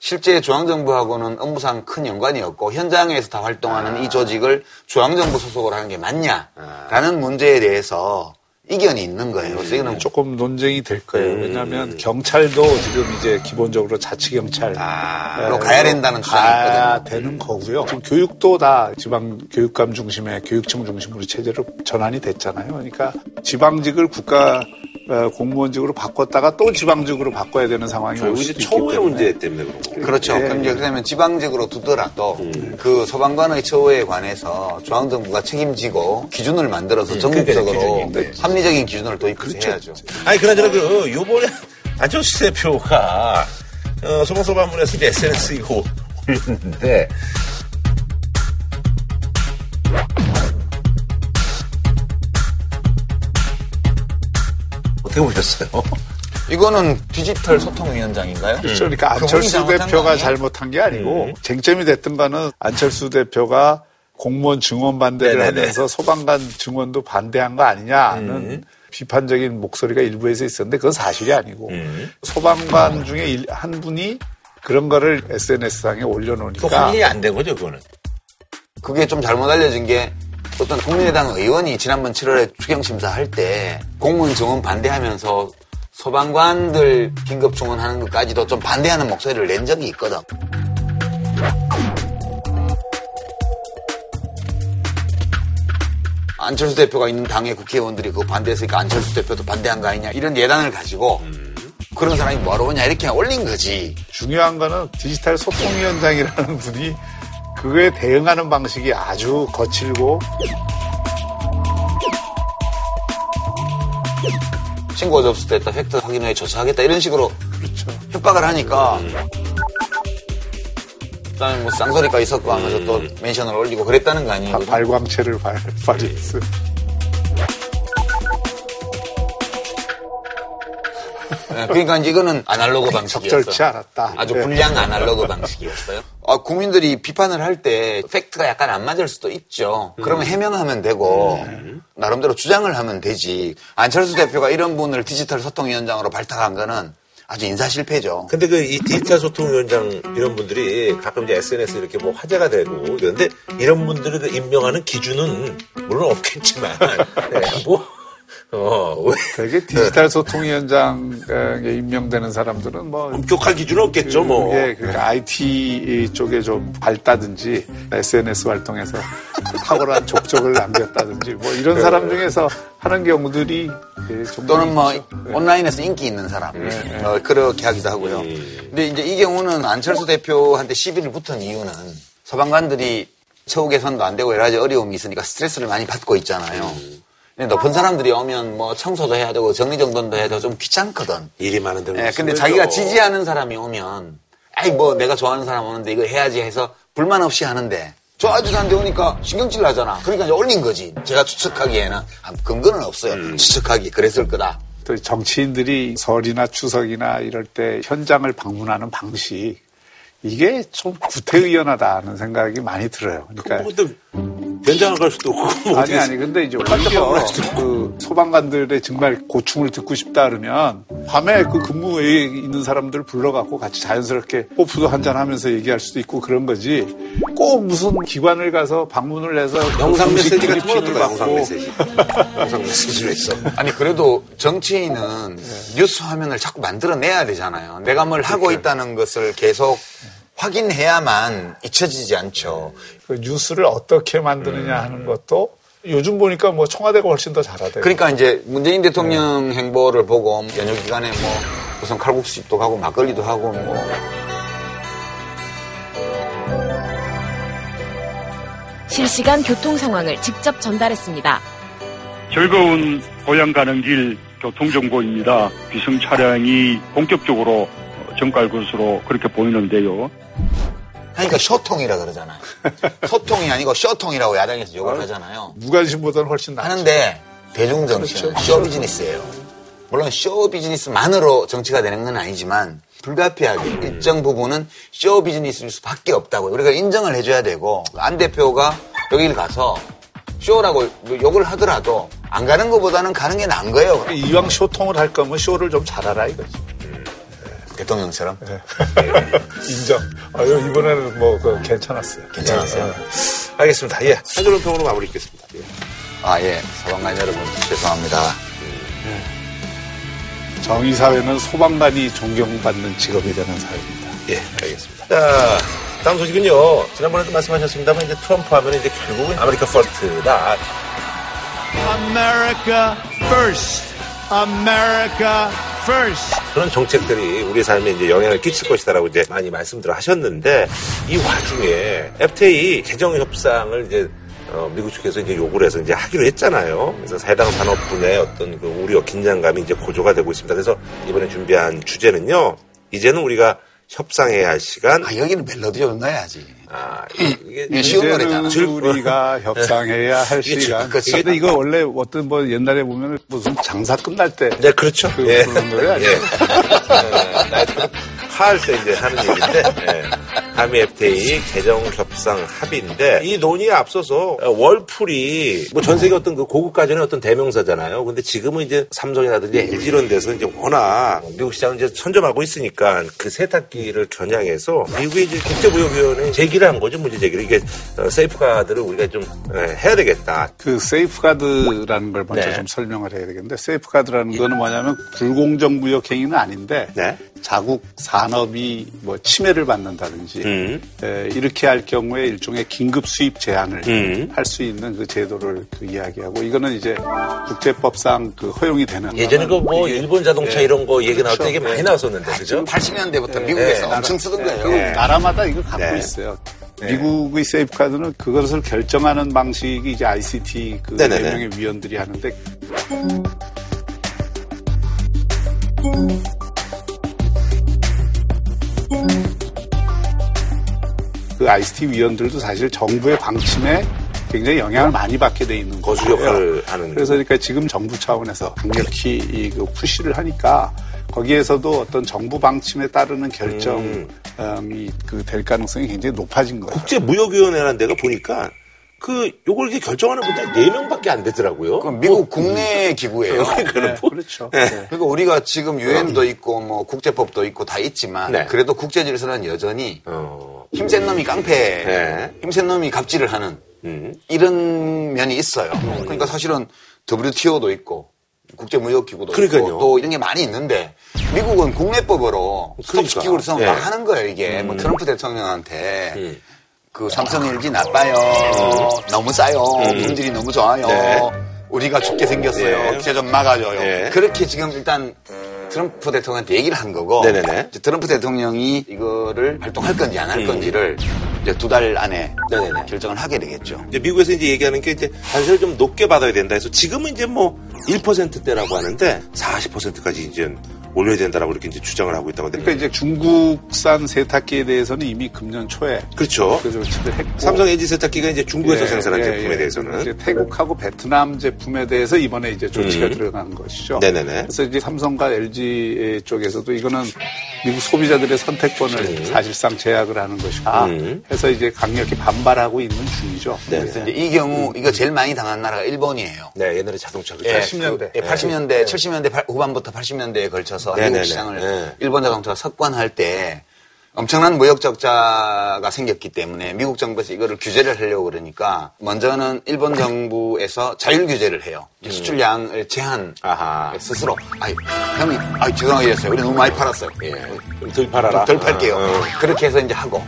실제 중앙정부하고는 업무상 큰 연관이 없고 현장에서 다 활동하는 아. 이 조직을 중앙정부 소속으로 하는 게 맞냐라는 아. 문제에 대해서 이견이 있는 거예요. 그래서 이거는 조금 논쟁이 될 거예요. 음. 왜냐하면 경찰도 지금 이제 기본적으로 자치 경찰로 아, 가야 된다는 주장이 있거든요. 되는 거고요. 지금 교육도 다 지방 교육감 중심의 교육청 중심으로 체제로 전환이 됐잖아요. 그러니까 지방직을 국가 어, 공무원직으로 바꿨다가 또 지방직으로 바꿔야 되는 상황이 올 수도 있기 때문에. 문제 때문에 그런 거죠. 그렇죠. 네. 그럼 그러면 지방직으로 두더라도 음. 그 소방관의 처우에 관해서 중앙정부가 책임지고 기준을 만들어서 음, 전국적으로 합리적 인 기준을 도입해야죠. 그렇죠. 아니 그나저나 그 요번에 <laughs> 안철수 대표가 어, 소방소방문에서 SNS 이거 올렸는데 어떻게 보셨어요? 이거는 디지털 소통위원장인가요? 그렇죠. 그러니까 안철수 대표가 잘못한 게 아니고 음. 쟁점이 됐던 거는 안철수 대표가 공무원 증원 반대를 네네네. 하면서 소방관 증원도 반대한 거 아니냐는 음. 비판적인 목소리가 일부에서 있었는데 그건 사실이 아니고 음. 소방관 중에 한 분이 그런 거를 SNS상에 올려놓으니까 확인이 안 된 거죠, 그거는. 그게 좀 잘못 알려진 게 어떤 국민의당 의원이 지난번 7월에 추경심사 할 때 공무원 증원 반대하면서 소방관들 긴급 증원하는 것까지도 좀 반대하는 목소리를 낸 적이 있거든. 안철수 대표가 있는 당의 국회의원들이 그거 반대했으니까 안철수 대표도 반대한 거 아니냐 이런 예단을 가지고 음. 그런 사람이 뭐하러 오냐 이렇게 올린 거지. 중요한 거는 디지털 소통위원장이라는 분이 그거에 대응하는 방식이 아주 거칠고 신고가 접수됐다 때 팩트 확인 후에 조사하겠다 이런 식으로 그렇죠. 협박을 하니까 그다음에 뭐 쌍소리가 있었고 하면서 음. 또 멘션을 올리고 그랬다는 거 아니에요? 발광체를 발휘했어. 네, 그러니까 이거는 아날로그 방식이었어. 적절치 않았다. 아주 불량 아날로그 방식이었어요. 아, 국민들이 비판을 할 때 팩트가 약간 안 맞을 수도 있죠. 그러면 해명하면 되고 음. 나름대로 주장을 하면 되지. 안철수 대표가 이런 분을 디지털 소통위원장으로 발탁한 거는 아주 인사 실패죠. 근데 그 이 디지털 소통위원장 이런 분들이 가끔 이제 SNS 이렇게 뭐 화제가 되고 그런데 이런 분들을 그 임명하는 기준은 물론 없겠지만 <laughs> 네, 뭐 어, 왜? 되게 디지털 소통 위원장에 임명되는 사람들은 뭐. 엄격한 기준은 없겠죠, 뭐. 그, 예, 그러니까 IT 쪽에 좀 밝다든지, SNS 활동에서 탁월한 족적을 남겼다든지, 뭐 이런 사람 중에서 하는 경우들이 예, 또는 뭐 있죠. 예. 온라인에서 인기 있는 사람. 네. 어, 그렇게 하기도 하고요. 음. 근데 이제 이 경우는 안철수 대표한테 시비를 붙은 이유는 소방관들이 처우 개선도 안 되고 여러 가지 어려움이 있으니까 스트레스를 많이 받고 있잖아요. 음. 높은 사람들이 오면 뭐 청소도 해야 되고 정리정돈도 해야 되고 좀 귀찮거든. 일이 많은데. 네, 근데 자기가 지지하는 사람이 오면 아이 뭐 내가 좋아하는 사람 오는데 이거 해야지 해서 불만 없이 하는데 좋아하지도 않는데 오니까 신경질 나잖아. 그러니까 이제 올린 거지. 제가 추측하기에는 아, 근거는 없어요. 음. 추측하기 그랬을 거다. 또 정치인들이 설이나 추석이나 이럴 때 현장을 방문하는 방식 이게 좀 구태의연하다는 생각이 많이 들어요. 그러니까 변장을 갈 수도 없고 뭐 아니 아니 근데 이제 오히려 그 소방관들의 정말 고충을 듣고 싶다 그러면 밤에 그 근무에 있는 사람들 불러갖고 같이 자연스럽게 호프도 한잔 하면서 얘기할 수도 있고 그런 거지 꼭 무슨 기관을 가서 방문을 해서 영상 메시지 같은 거 어떨까 영상 메시지 영상 메시지로 했어 아니 그래도 정치인은 네. 뉴스 화면을 자꾸 만들어내야 되잖아요 내가 뭘 하고 그러니까. 있다는 것을 계속 확인해야만 잊혀지지 않죠. 그 뉴스를 어떻게 만드느냐 음. 하는 것도 요즘 보니까 뭐 청와대가 훨씬 더 잘하대요. 그러니까 이제 문재인 대통령 네. 행보를 보고 연휴 기간에 뭐 우선 칼국수집도 가고 막걸리도 하고 뭐 실시간 교통 상황을 직접 전달했습니다. 즐거운 고향 가는 길 교통정보입니다. 비상 차량이 본격적으로 정갈 것으로 그렇게 보이는데요. 그러니까 쇼통이라 그러잖아요. <laughs> 소통이 아니고 쇼통이라고 야당에서 욕을 아, 하잖아요. 무관심보다는 훨씬 낫죠. 하는데 대중정치는 그렇죠. 쇼 비즈니스예요. 물론 쇼 비즈니스만으로 정치가 되는 건 아니지만 불가피하게 일정 부분은 쇼 비즈니스일 수밖에 없다고 우리가 인정을 해줘야 되고 안 대표가 여기를 가서 쇼라고 욕을 하더라도 안 가는 것보다는 가는 게 나은 거예요. 이왕 쇼통을 할 거면 쇼를 좀 잘하라 이거지. 대통령처럼? 네. <laughs> 인정. 아, 이번에는 뭐, 그, 괜찮았어요. 괜찮았어요. 네. 알겠습니다. 예. 한줄론 평으로 마무리 짓겠습니다. 예. 아, 예. 소방관 여러분, 죄송합니다. 정의사회는 소방관이 존경받는 직업이 되는 사회입니다. 예, 알겠습니다. 자, 다음 소식은요. 지난번에도 말씀하셨습니다만, 이제 트럼프 하면 이제 결국은 America first다. America first. America first. 그런 정책들이 우리 삶에 이제 영향을 끼칠 것이다라고 이제 많이 말씀들을 하셨는데 이 와중에 FTA 개정 협상을 이제 어, 미국 측에서 이제 요구를 해서 이제 하기로 했잖아요. 그래서 해당 산업분의 어떤 그 우려, 긴장감이 이제 고조가 되고 있습니다. 그래서 이번에 준비한 주제는요. 이제는 우리가 협상해야 할 시간. 아, 여기는 멜로디 좀 넣어야지. 아, 이게 쉬운 노래잖아. 우리가 협상해야 할 시간. 근데 이거 원래 어떤 뭐 옛날에 보면 무슨 장사 끝날 때. 네, 그렇죠. 그 예. 부르는 노래 아니에요? 예. 파할 때 이제 하는 얘기인데. <laughs> 예. 한미 FTA 개정 협상 합의인데 이 논의에 앞서서 월풀이 뭐 전 세계 어떤 그 고급가전의 어떤 대명사잖아요. 근데 지금은 이제 삼성이라든지 LG 이런 데서 이제 워낙 미국 시장을 이제 선점하고 있으니까 그 세탁기를 겨냥해서 미국의 이제 국제무역위원회 제기를 한 거죠 문제 제기를 이게 어, 세이프가드를 우리가 좀 해야 되겠다. 그 세이프가드라는 걸 먼저 네. 좀 설명을 해야 되겠는데 세이프가드라는 거는 뭐냐면 불공정 무역 행위는 아닌데 네. 자국 산업이 뭐 침해를 받는다든지 음. 에, 이렇게 할 경우에 일종의 긴급 수입 제한을 음. 할수 있는 그 제도를 그 이야기하고 이거는 이제 국제법상 그 허용이 되는 예전에 그 뭐 일본 자동차 네. 이런 거 얘기 나올 때 이게 많이 그렇죠. 나왔었는데 그죠? 80년대부터 네. 미국에서 네. 엄청 쓰던 거예요. 네. 나라마다 이거 갖고 네. 있어요. 네. 미국의 세이프카드는 그것을 결정하는 방식이 이제 ICT 그 대명의 위원들이 하는데 그 ICT 위원들도 사실 정부의 방침에 굉장히 영향을 많이 받게 돼 있는 거수 역할을 하는. 그래서 그러니까 지금 정부 차원에서 강력히 그 푸시를 하니까 거기에서도 어떤 정부 방침에 따르는 결정이 음. 그 될 가능성이 굉장히 높아진 거예요. 국제무역위원회라는 데가 보니까 그 요걸 이렇게 결정하는 분들 4명밖에 안 되더라고요. 그럼 미국 뭐, 국내 기구예요. <laughs> 네, 네, 그렇죠. 네. 그러니까 우리가 지금 유엔도 있고 뭐 국제법도 있고 다 있지만 네. 그래도 국제 질서는 여전히 어... 힘센 놈이 깡패, 네. 힘센 놈이 갑질을 하는 음. 이런 면이 있어요. 음. 그러니까 사실은 WTO도 있고 국제무역기구도 그러니까요. 있고 또 이런 게 많이 있는데 미국은 국내법으로 스톱시키고 그래서 그러니까. 막 하는 거예요 이게 뭐 음. 뭐 트럼프 대통령한테 음. 그 삼성 LG 나빠요. 너무 싸요. 음. 품질이 너무 좋아요. 네. 우리가 죽게 생겼어요. 네. 좀 막아줘요. 네. 그렇게 지금 일단 트럼프 대통령한테 얘기를 한 거고 네네네. 트럼프 대통령이 이거를 발동할 건지 안 할 건지를 이제 두 달 안에 네네네. 결정을 하게 되겠죠. 이제 미국에서 이제 얘기하는 게 이제 관세를 좀 높게 받아야 된다 해서 지금은 이제 뭐 1%대라고 하는데 40%까지 이제 올려야 된다라고 이렇게 이제 주장을 하고 있다고 그러니까 이제 중국산 세탁기에 대해서는 이미 금년 초에 그렇죠. 그 조치를 했고 삼성 LG 세탁기가 이제 중국에서 예, 생산한 예, 제품에 예. 대해서는 이제 태국하고 베트남 제품에 대해서 이번에 이제 조치가 음. 들어간 것이죠. 네네네. 그래서 이제 삼성과 LG 쪽에서도 이거는 미국 소비자들의 선택권을 음. 사실상 제약을 하는 것이다. 음. 해서 이제 강력히 반발하고 있는 중이죠. 네. 그래서 이제 이 경우 이거 제일 많이 당한 나라가 일본이에요. 네, 옛날에 자동차 예, 80년대. 그, 예, 80년대, 네. 70년대 후반부터 80년대에 걸쳐서 네, 한국 시장을 네. 일본 자동차가 석관할 때 엄청난 무역 적자가 생겼기 때문에 미국 정부에서 이거를 규제를 하려고 그러니까 먼저는 일본 정부에서 자율 규제를 해요. 음. 수출량을 제한 아하. 스스로. 아이 형이 아이 죄송하게 됐어요. 우리 너무 많이 팔았어요. 예. 덜 팔아라. 덜 팔게요. 어. 그렇게 해서 이제 하고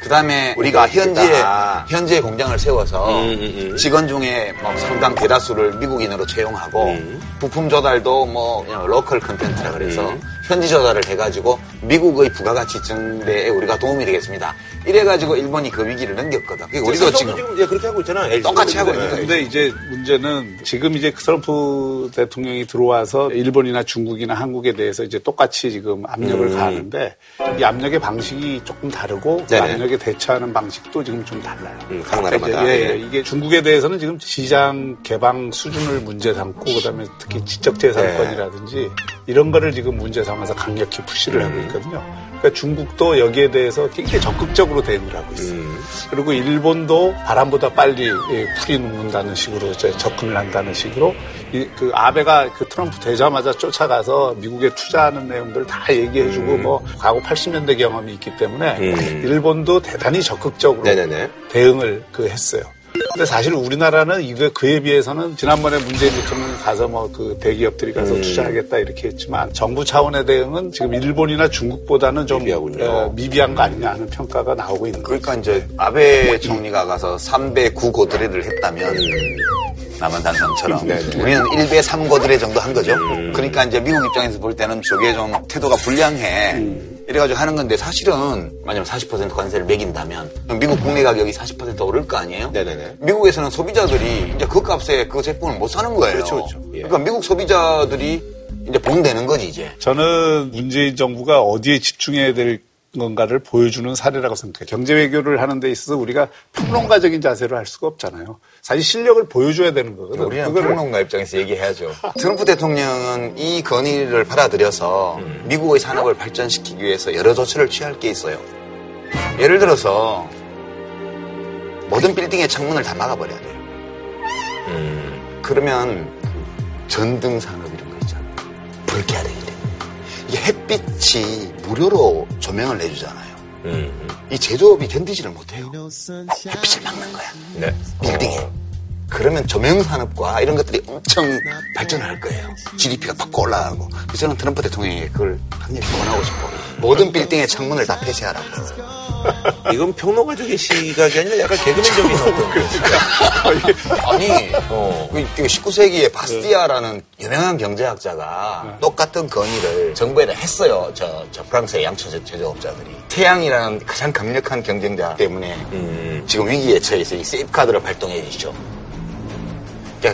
그 다음에 우리가 현지에, 현지에 공장을 세워서 음, 음, 음. 직원 중에 뭐 상당 대다수를 미국인으로 채용하고 음. 부품 조달도 뭐 그냥 로컬 컨텐츠라 그래서 음. 현지 조달을 해가지고 미국의 부가가치 증대에 우리가 도움이 되겠습니다. 이래가지고 일본이 그 위기를 넘겼거든. 그러니까 우리도 지금, 지금 예, 그렇게 하고 있잖아. 똑같이 하고 있는 거예요. 근데 이제 문제는 지금 이제 트럼프 대통령이 들어와서 일본이나 중국이나 한국에 대해서 이제 똑같이 지금 압력을 음. 가하는데 이 압력의 방식이 조금 다르고 그 압력에 대처하는 방식도 지금 좀 달라요. 음, 각 나라마다. 예, 예, 이게 중국에 대해서는 지금 시장 개방 수준을 문제 삼고 그다음에 특히 지적 재산권이라든지 네. 이런 거를 지금 문제 삼 아서 강력히 푸시를 음. 하고 있거든요. 그러니까 중국도 여기에 대해서 굉장히 적극적으로 대응을 하고 있어요. 음. 그리고 일본도 바람보다 빨리 풀이 눕는다는 식으로 접근을 한다는 식으로 그 아베가 그 트럼프 되자마자 쫓아가서 미국에 투자하는 내용들 다 얘기해주고 음. 뭐 과거 80년대 경험이 있기 때문에 음. 일본도 대단히 적극적으로 네네네. 대응을 그 했어요. 근데 사실 우리나라는 이거 그에 비해서는 지난번에 문재인 대통령이 가서 뭐 그 대기업들이 가서 음. 투자하겠다 이렇게 했지만 정부 차원의 대응은 지금 일본이나 중국보다는 좀 미비하군요. 어, 미비한 거 아니냐 하는 평가가 나오고 있는 거죠. 그러니까 이제 아베 총리가 가서 3배 9고드레를 했다면 남한 단성처럼 네, 네. 우리는 1배 3고드레 정도 한 거죠. 음. 그러니까 이제 미국 입장에서 볼 때는 저게 좀 태도가 불량해. 음. 이래가지고 하는 건데 사실은 만약 40% 관세를 매긴다면 미국 국내 가격이 40% 오를 거 아니에요? 네네네. 미국에서는 소비자들이 이제 그 값에 그 제품을 못 사는 거예요. 그렇죠, 그렇죠. 예. 그러니까 미국 소비자들이 이제 본되는 거지 이제. 저는 문재인 정부가 어디에 집중해야 될 건가를 보여주는 사례라고 생각해요. 경제 외교를 하는 데 있어서 우리가 평론가적인 자세로 할 수가 없잖아요. 사실 실력을 보여줘야 되는 거거든요. 우리는 그거를... 평론가 입장에서 얘기해야죠. <laughs> 트럼프 대통령은 이 건의를 받아들여서 음. 미국의 산업을 발전시키기 위해서 여러 조치를 취할 게 있어요. 예를 들어서 모든 빌딩의 창문을 다 막아버려야 돼요. 음. 그러면 전등 산업 이런 거 있잖아요. 그렇게 해야 되겠 이게 햇빛이 무료로 조명을 내주잖아요. 음. 이 제조업이 견디지를 못해요. 햇빛을 막는 거야. 네. 빌딩에. 어. 그러면 조명 산업과 이런 것들이 엄청 발전할 거예요. GDP가 팍 올라가고. 그래서 저는 트럼프 대통령이 그걸 강력히 권하고 싶어. 모든 빌딩의 창문을 다 폐쇄하라고. <laughs> 이건 평론가적인 시각이 아니라 약간 개그맨적인 <laughs> 어떤 그러니까. <laughs> 아니 어. 19세기에 그 바스티아라는 유명한 경제학자가 네. 똑같은 건의를 정부에다 했어요. 저, 저 프랑스의 양처 제조업자들이 태양이라는 가장 강력한 경쟁자 때문에 음. 지금 위기에 처해서 이 세이프 카드를 발동해 주시죠.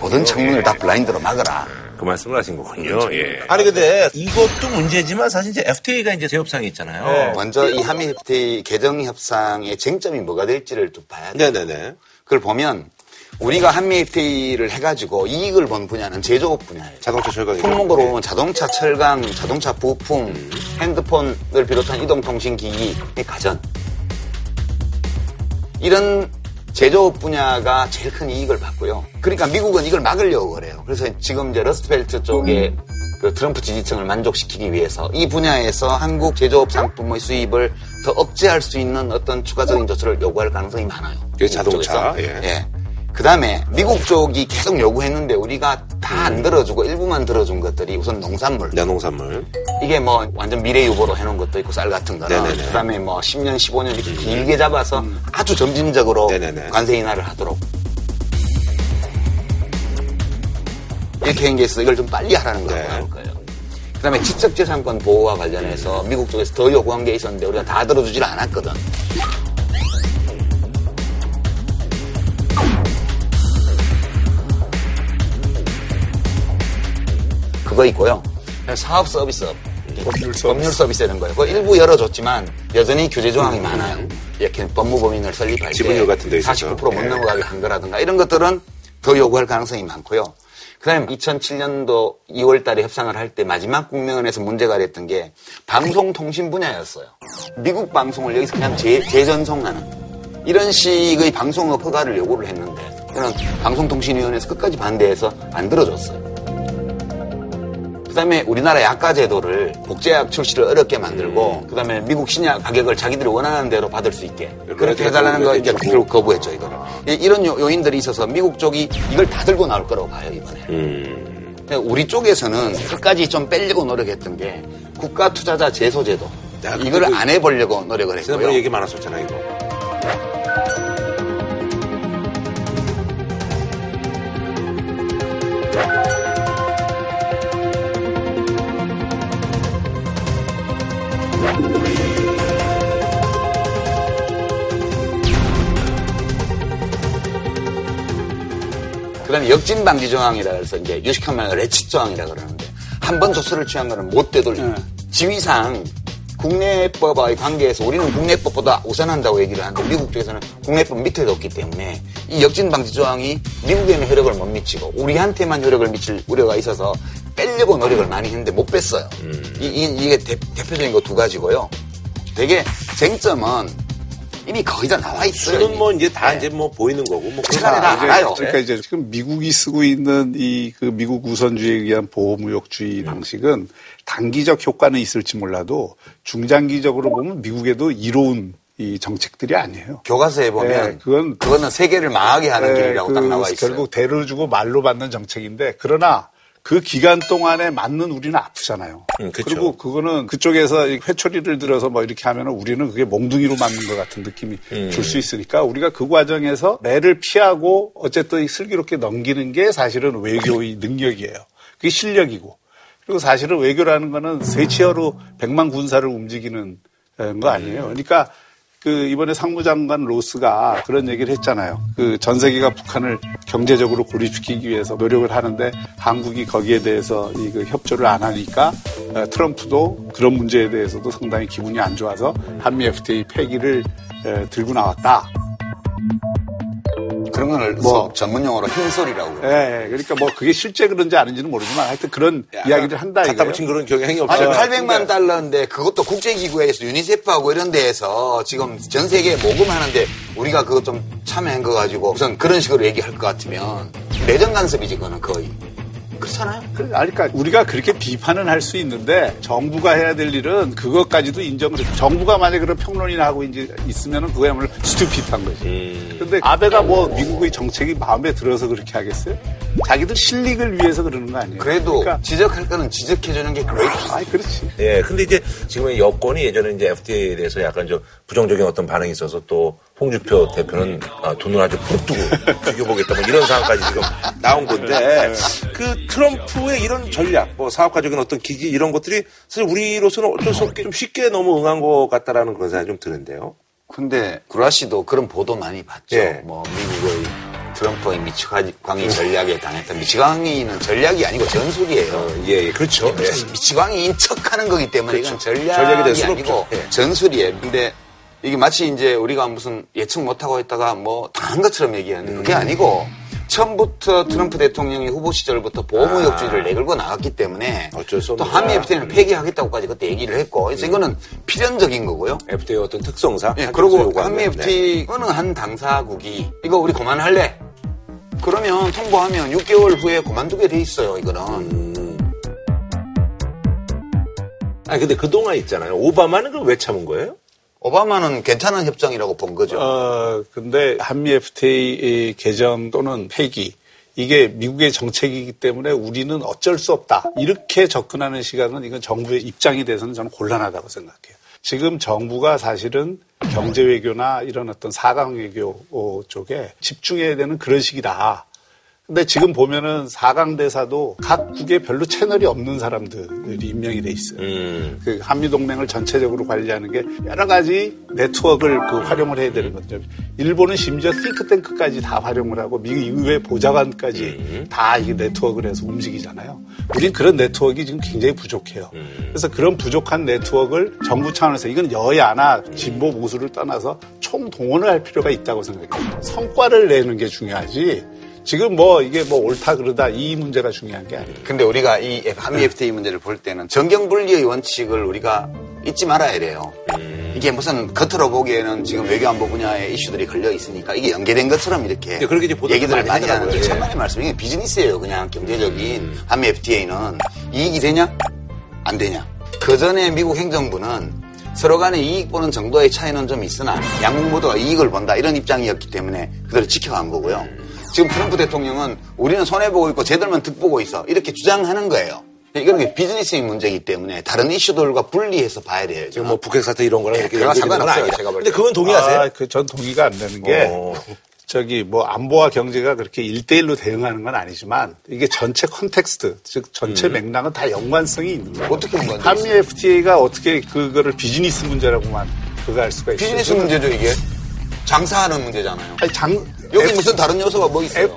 모든 창문을 다 블라인드로 막아라. 그 말씀을 하신 거군요. 그렇죠. 예. 아니 근데 이것도 문제지만 사실 이제 FTA가 이제 재협상이 있잖아요. 네. 먼저 이 한미 FTA 개정 협상의 쟁점이 뭐가 될지를 좀 봐야 돼요. 네네네. 그걸 보면 우리가 한미 FTA를 해가지고 이익을 본 분야는 제조업 분야예요. 자동차 철강. 품목으로 보면 자동차 철강, 자동차 부품, 음. 핸드폰을 비롯한 이동통신기기, 가전. 이런 제조업 분야가 제일 큰 이익을 받고요. 그러니까 미국은 이걸 막으려고 그래요. 그래서 지금 이제 러스트벨트 쪽에 그 트럼프 지지층을 만족시키기 위해서 이 분야에서 한국 제조업 상품의 수입을 더 억제할 수 있는 어떤 추가적인 조치를 요구할 가능성이 많아요. 그 자동차. 예. 예. 그 다음에 미국 쪽이 계속 요구했는데 우리가 다 안 들어주고 일부만 들어준 것들이 우선 농산물. 네, 농산물. 이게 뭐 완전 미래 유보로 해놓은 것도 있고 쌀 같은 거는. 그 다음에 뭐 10년, 15년 이렇게 길게 잡아서 음. 아주 점진적으로 네네네. 관세 인하를 하도록. 이렇게 있어서 이걸 좀 빨리 하라는 거라고 네. 거예요. 그 다음에 지적재산권 보호와 관련해서 미국 쪽에서 더 요구한 게 있었는데 우리가 다 들어주질 않았거든. 그거 있고요. 사업 서비스업. 법률 서비스. 법률 서비스 이런 거예요. 그 일부 열어줬지만 여전히 규제 조항이 음. 많아요. 이렇게 법무법인을 설립할 때 지분율 같은 데 있어서. 49%못 네. 넘어가게 한 거라든가 이런 것들은 더 요구할 가능성이 많고요. 그다음에 2007년도 2월 달에 협상을 할 때 마지막 국면에서 문제가 됐던 게 방송통신 분야였어요. 미국 방송을 여기서 그냥 재, 재전송하는 이런 식의 방송업 허가를 요구를 했는데 저는 방송통신위원회에서 끝까지 반대해서 안 들어줬어요. 그다음에 우리나라 약가 제도를 복제약 출시를 어렵게 만들고 음. 그다음에 미국 신약 가격을 자기들이 원하는 대로 받을 수 있게 그렇게 해달라는 거 이제 결국 거부했죠 이거를 이런 요인들이 있어서 미국 쪽이 이걸 다 들고 나올 거라고 봐요 이번에. 음. 우리 쪽에서는 끝까지 좀 빼려고 노력했던 게 국가 투자자 제소 제도 이걸 안 해보려고 노력을 했고요. 지난번에 얘기 많았었잖아 이거. 역진 방지 조항이라 해서 이제 유식한 말로 레치 조항이라 그러는데 한 번 조수를 취한 거는 못 되돌린다. 네. 지위상 국내법과의 관계에서 우리는 국내법보다 우선한다고 얘기를 하는데 미국 쪽에서는 국내법 밑에 뒀기 때문에 이 역진 방지 조항이 미국에는 효력을 못 미치고 우리한테만 효력을 미칠 우려가 있어서 빼려고 노력을 많이 했는데 못 뺐어요. 음. 이, 이, 게 대, 표적인 거 두 가지고요. 되게 쟁점은 이미 거의 다 나와 있어요. 수는 뭐 이제 다 네. 이제 뭐 보이는 거고 뭐 시간에 다 알아요. 그러니까 이제 지금 미국이 쓰고 있는 이 그 미국 우선주의에 의한 보호무역주의 음. 방식은 단기적 효과는 있을지 몰라도 중장기적으로 보면 미국에도 이로운 이 정책들이 아니에요. 교과서에 보면 네, 그건 그거는 세계를 망하게 하는 네, 길이라고 그 딱 나와 있어요. 결국 대를 주고 말로 받는 정책인데 그러나 그 기간 동안에 맞는 우리는 아프잖아요. 음, 그리고 그거는 그쪽에서 회초리를 들어서 뭐 이렇게 하면 우리는 그게 몽둥이로 맞는 것 같은 느낌이 음. 줄수 있으니까 우리가 그 과정에서 매를 피하고 어쨌든 슬기롭게 넘기는 게 사실은 외교의 능력이에요. 그게 실력이고. 그리고 사실은 외교라는 거는 세치어로 백만 군사를 움직이는 거 아니에요. 그러니까 그 이번에 상무장관 로스가 그런 얘기를 했잖아요. 그 전 세계가 북한을 경제적으로 고립시키기 위해서 노력을 하는데 한국이 거기에 대해서 이 그 협조를 안 하니까 어, 트럼프도 그런 문제에 대해서도 상당히 기분이 안 좋아서 한미 FTA 폐기를 들고 나왔다. 그런 걸 뭐, 전문 용어로 흰소리라고. 예, 네, 그러니까 뭐 그게 실제 그런지 아닌지는 모르지만 하여튼 그런 이야기를 한다 이거예요. 갖다 붙인 그런 경향이 없어요. 아니 800만 달러인데 그것도 국제기구에서 유니세프하고 이런 데에서 지금 전 세계에 모금하는데 우리가 그거 좀 참여한 거 가지고 우선 그런 식으로 얘기할 것 같으면 내정 간섭이지 그거는 거의. 그렇잖아요. 그러니까 우리가 그렇게 비판은 할 수 있는데 정부가 해야 될 일은 그것까지도 인정을 해. 정부가 만약에 그런 평론이나 하고 이제 있으면은 그거야말로 스튜핏한 거지. 음. 근데 아베가 뭐 미국의 정책이 마음에 들어서 그렇게 하겠어요? 자기들 실익을 위해서 그러는 거 아니에요? 그래도 그러니까. 지적할 거는 지적해주는 게 great. 아이, 그렇지. 예, 근데 이제 지금 여권이 예전에 이제 FTA에 대해서 약간 좀 부정적인 어떤 반응이 있어서 또 홍준표 대표는 아, 돈을 아주 푹 두고 <laughs> 죽여보겠다 뭐 이런 상황까지 지금 나온 건데 그 트럼프의 이런 전략, 뭐 사업가적인 어떤 기질 이런 것들이 사실 우리로서는 어쩔 수 없게 좀 쉽게 너무 응한 것 같다라는 그런 생각이 좀 드는데요. 근데 구라 씨도 그런 보도 많이 봤죠. 예. 뭐 미국의 트럼프의 미치광이 전략에 당했던 미치광이는 전략이 아니고 전술이에요. 어, 예, 예, 그렇죠. 예. 미치광이인 척하는 거기 때문에 그렇죠. 이건 전략이, 전략이 아니고 예. 전술이에요. 근데 이게 마치 이제 우리가 무슨 예측 못하고 있다가 뭐 당한 것처럼 얘기하는데 그게 음. 아니고 처음부터 트럼프 대통령이 후보 시절부터 보호무역주의를 아. 내걸고 나왔기 때문에 또 한미 FTA는 폐기하겠다고까지 그때 얘기를 했고 그래서 이거는 필연적인 거고요. FTA 어떤 특성상. 예, 그리고 한미 FTA 어느 한 당사국이 이거 우리 그만할래? 그러면 통보하면 6개월 후에 그만두게 돼 있어요. 이거는. 음. 아 근데 그 동안 있잖아요. 오바마는 그걸 왜 참은 거예요? 오바마는 괜찮은 협정이라고 본 거죠. 어, 근데 한미 FTA 개정 또는 폐기 이게 미국의 정책이기 때문에 우리는 어쩔 수 없다. 이렇게 접근하는 시각은 이건 정부의 입장이 돼서는 저는 곤란하다고 생각해요. 지금 정부가 사실은 경제 외교나 이런 어떤 사강 외교 쪽에 집중해야 되는 그런 시기다. 근데 지금 보면은 사강대사도 각 국에 별로 채널이 없는 사람들이 임명이 돼 있어요. 음. 그 한미동맹을 전체적으로 관리하는 게 여러 가지 네트워크를 그 활용을 해야 되는 거죠. 일본은 심지어 싱크탱크까지 다 활용을 하고 미국 의회 보좌관까지 음. 다 이게 네트워크를 해서 움직이잖아요. 우린 그런 네트워크가 지금 굉장히 부족해요. 음. 그래서 그런 부족한 네트워크를 정부 차원에서 이건 여야나 진보 보수를 떠나서 총동원을 할 필요가 있다고 생각해요. 성과를 내는 게 중요하지 지금 뭐 이게 뭐 옳다 그러다 이 문제가 중요한 게 아니에요. 근데 우리가 이 한미 FTA 문제를 볼 때는 정경 분리의 원칙을 우리가 잊지 말아야 돼요. 이게 무슨 겉으로 보기에는 지금 외교안보 분야의 이슈들이 걸려 있으니까 이게 연계된 것처럼 이렇게 네, 그렇게 얘기들을 많이. 하는데 예. 천만의 말씀 이게 비즈니스예요. 그냥 경제적인 한미 FTA는 이익이 되냐 안 되냐. 그 전에 미국 행정부는 서로 간에 이익 보는 정도의 차이는 좀 있으나 양국 모두가 이익을 본다 이런 입장이었기 때문에 그대로 지켜간 거고요. 지금 트럼프 대통령은 우리는 손해보고 있고 쟤들만 득보고 있어 이렇게 주장하는 거예요. 이건 비즈니스의 문제이기 때문에 다른 이슈들과 분리해서 봐야 돼요. 지금 뭐 북핵 사태 이런 거랑 네, 이렇게 상관없어요. 제가 볼 근데 때. 그건 동의하세요? 아, 그 전 동의가 안 되는 게 어. <laughs> 저기 뭐 안보와 경제가 그렇게 일대일로 대응하는 건 아니지만 이게 전체 context 즉 전체 맥락은 다 연관성이 있는 거예요. 어떻게 연관돼 한미 FTA가 어떻게 그거를 비즈니스 문제라고만 그거 할 수가 있어요. 비즈니스 문제죠 이게 장사하는 문제잖아요. 아니, 장 여기 F- 무슨 다른 요소가 뭐 있어요? F-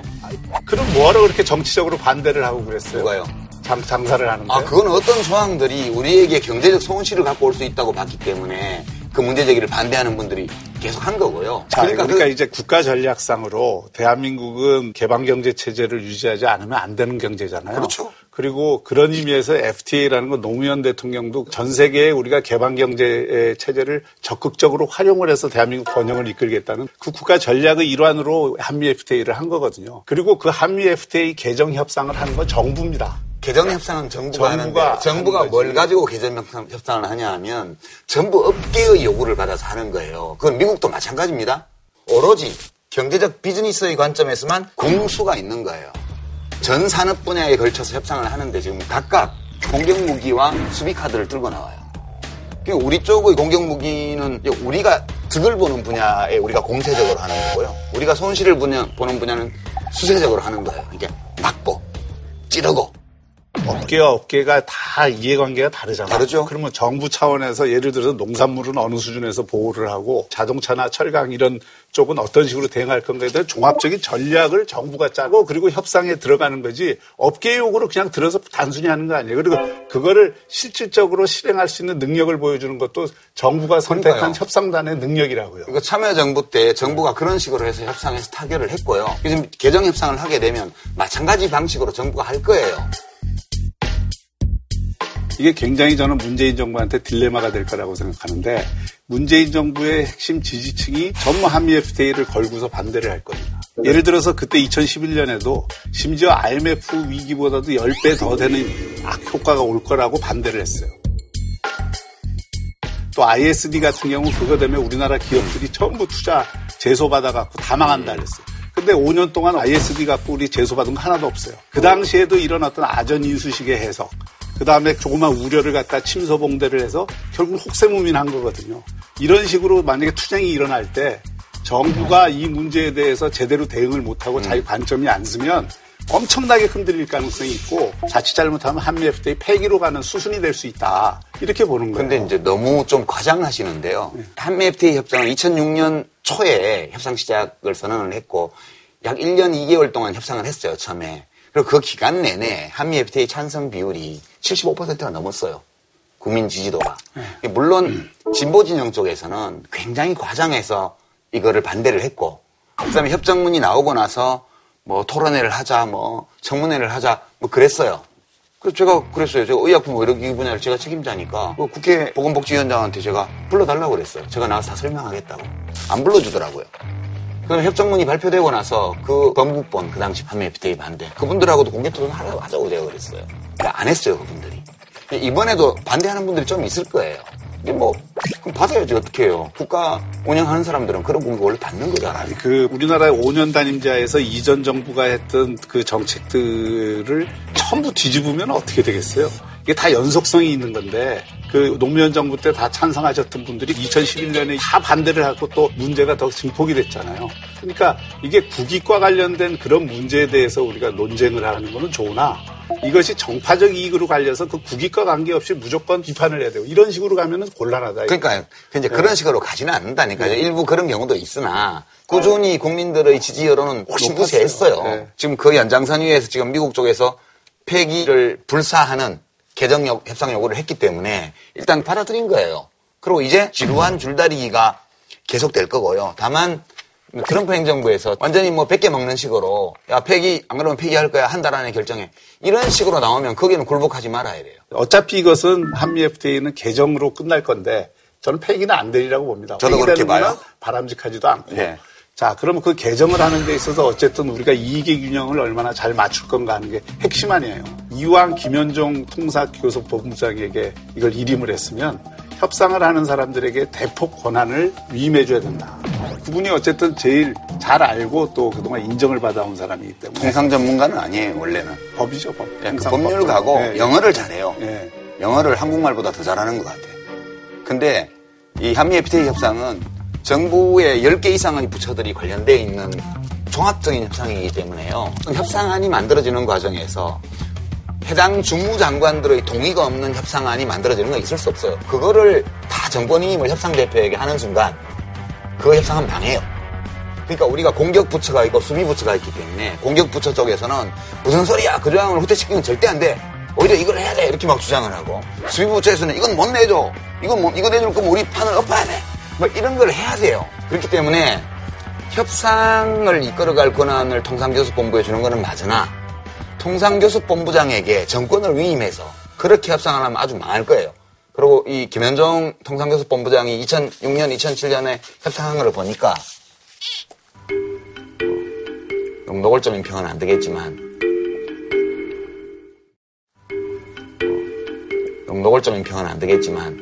그럼 뭐하러 그렇게 정치적으로 반대를 하고 그랬어요? 누가요? 장, 장사를 하는데. 아, 그건 어떤 조항들이 우리에게 경제적 손실을 갖고 올 수 있다고 봤기 때문에 그 문제 제기를 반대하는 분들이 계속 한 거고요. 자, 그러니까, 그- 이제 국가 전략상으로 대한민국은 개방 경제 체제를 유지하지 않으면 안 되는 경제잖아요. 그렇죠. 그리고 그런 의미에서 FTA라는 건 노무현 대통령도 전 세계에 우리가 개방 경제 체제를 적극적으로 활용을 해서 대한민국 번영을 이끌겠다는 그 국가 전략의 일환으로 한미 FTA를 한 거거든요. 그리고 그 한미 FTA 개정 협상을 하는 건 정부입니다. 개정 협상은 정부가, 정부가 하는데 정부가 뭘. 가지고 개정 협상- 협상을 하냐 하면 전부 업계의 요구를 받아서 하는 거예요. 그건 미국도 마찬가지입니다. 오로지 경제적 비즈니스의 관점에서만 공수가 있는 거예요. 전 산업 분야에 걸쳐서 협상을 하는데 지금 각각 공격 무기와 수비 카드를 들고 나와요. 그러니까 우리 쪽의 공격 무기는 이제 우리가 득을 보는 분야에 우리가 공세적으로 하는 거고요. 우리가 손실을 분야- 보는 분야는 수세적으로 하는 거예요. 이게 막고 찌르고 업계와 업계가 다 이해관계가 다르잖아요. 다르죠. 그러면 정부 차원에서 예를 들어서 농산물은 어느 수준에서 보호를 하고 자동차나 철강 이런 쪽은 어떤 식으로 대응할 건가에 대한 종합적인 전략을 정부가 짜고 그리고 협상에 들어가는 거지 업계 요구를 그냥 들어서 단순히 하는 거 아니에요. 그리고 그거를 실질적으로 실행할 수 있는 능력을 보여주는 것도 정부가 선택한 그러니까요. 협상단의 능력이라고요. 그러니까 참여정부 때 정부가 그런 식으로 해서 협상에서 타결을 했고요. 지금 개정 협상을 하게 되면 마찬가지 방식으로 정부가 할 거예요. 이게 굉장히 저는 문재인 정부한테 딜레마가 될 거라고 생각하는데 문재인 정부의 핵심 지지층이 전부 한미 FTA를 걸고서 반대를 할 겁니다. 예를 들어서 그때 2011년에도 심지어 IMF 위기보다도 10배 더 되는 악효과가 올 거라고 반대를 했어요. 또 ISD 같은 경우 그거 되면 우리나라 기업들이 전부 투자 제소받아갖고 다 망한다 그랬어요. 근데 5년 동안 ISD 갖고 우리 제소받은 거 하나도 없어요. 그 당시에도 이런 어떤 아전 인수식의 해석, 그 다음에 조그만 우려를 갖다 침소봉대를 해서 결국 혹세무민한 거거든요. 이런 식으로 만약에 투쟁이 일어날 때 정부가 이 문제에 대해서 제대로 대응을 못하고 자기 관점이 안 쓰면 엄청나게 흔들릴 가능성이 있고 자칫 잘못하면 한미 FTA 폐기로 가는 수순이 될 수 있다. 이렇게 보는 거예요. 근데 이제 너무 좀 과장하시는데요. 한미 FTA 협상은 2006년 초에 협상 시작을 선언을 했고 약 1년 2개월 동안 협상을 했어요, 처음에. 그리고 그 기간 내내 한미 FTA 찬성 비율이 75%가 넘었어요. 국민 지지도가. 물론 진보 진영 쪽에서는 굉장히 과장해서 이거를 반대를 했고 그다음에 협정문이 나오고 나서 뭐 토론회를 하자, 뭐 청문회를 하자, 뭐 그랬어요. 그래서 제가 그랬어요. 제가 의약품 의료기기 분야를 제가 책임자니까 그 국회 보건복지위원장한테 제가 불러달라고 그랬어요. 제가 나와서 다 설명하겠다고. 안 불러주더라고요. 그럼 협정문이 발표되고 나서 그 법무본 그 당시 판매 FTA 반대 그분들하고도 공개 토론 하라고 하자고 제가 그랬어요. 안 했어요 그분들이. 이번에도 반대하는 분들이 좀 있을 거예요. 근데 뭐 그럼 받아야지 어떻게 해요. 국가 운영하는 사람들은 그런 공격 원래 받는 거잖아요. 그 우리나라의 5년 단임자에서 이전 정부가 했던 그 정책들을 전부 뒤집으면 어떻게 되겠어요? 이게 다 연속성이 있는 건데 그 노무현 정부 때 다 찬성하셨던 분들이 2011년에 다 반대를 하고 또 문제가 더 증폭이 됐잖아요. 그러니까 이게 국익과 관련된 그런 문제에 대해서 우리가 논쟁을 하는 거는 좋으나 이것이 정파적 이익으로 갈려서 그 국익과 관계없이 무조건 비판을 해야 되고 이런 식으로 가면은 곤란하다. 그러니까 이제 그런 식으로 가지는 않는다니까요. 일부 그런 경우도 있으나 꾸준히 국민들의 지지 여론은 훨씬. 우세했어요. 네. 지금 그 연장선 위에서 지금 미국 쪽에서 폐기를 불사하는 개정 요- 협상 요구를 했기 때문에 일단 받아들인 거예요. 그리고 이제 지루한 줄다리기가 계속될 거고요. 다만 트럼프 행정부에서 완전히 뭐 100개 먹는 식으로 야 폐기 안 그러면 폐기할 거야 한 달 안에 결정해 이런 식으로 나오면 거기는 굴복하지 말아야 돼요. 어차피 이것은 한미 FTA는 개정으로 끝날 건데 저는 폐기는 안 되리라고 봅니다. 저도 그렇게 봐요. 건 바람직하지도 않고. 네. 자, 그러면 그 개정을 하는 데 있어서 어쨌든 우리가 이익의 균형을 얼마나 잘 맞출 건가 하는 게 핵심 아니에요. 이왕 김현종 통사교섭 본부장에게 이걸 일임을 했으면 협상을 하는 사람들에게 대폭 권한을 위임해줘야 된다. 그분이 어쨌든 제일 잘 알고 또 그동안 인정을 받아온 사람이기 때문에. 통상 전문가는 아니에요 원래는. 법이죠, 법. 예, 그 통상 법률 법정. 가고 예, 예. 영어를 잘해요. 예. 영어를 한국말보다 더 잘하는 것 같아. 근데 이 한미 FTA 협상은 정부의 10개 이상의 부처들이 관련되어 있는 종합적인 협상이기 때문에요. 협상안이 만들어지는 과정에서 해당 주무장관들의 동의가 없는 협상안이 만들어지는 건 있을 수 없어요. 그거를 다 정권임을 협상 대표에게 하는 순간 그 협상은 망해요. 그러니까 우리가 공격 부처가 있고 수비 부처가 있기 때문에 공격 부처 쪽에서는 무슨 소리야 그 조항을 후퇴시키면 절대 안 돼. 오히려 이걸 해야 돼 이렇게 막 주장을 하고 수비 부처에서는 이건 못 내줘. 이건 뭐 이거 내줄 거면 우리 판을 엎어야 돼. 뭐 이런 걸 해야 돼요. 그렇기 때문에 협상을 이끌어갈 권한을 통상교섭본부에 주는 거는 맞으나 통상교섭본부장에게 정권을 위임해서 그렇게 협상을 하면 아주 망할 거예요. 그리고 이 김현종 통상교섭본부장이 2006년, 2007년에 협상한 걸 보니까 뭐 노골적인 평은 안 되겠지만 뭐 노골적인 평은 안 되겠지만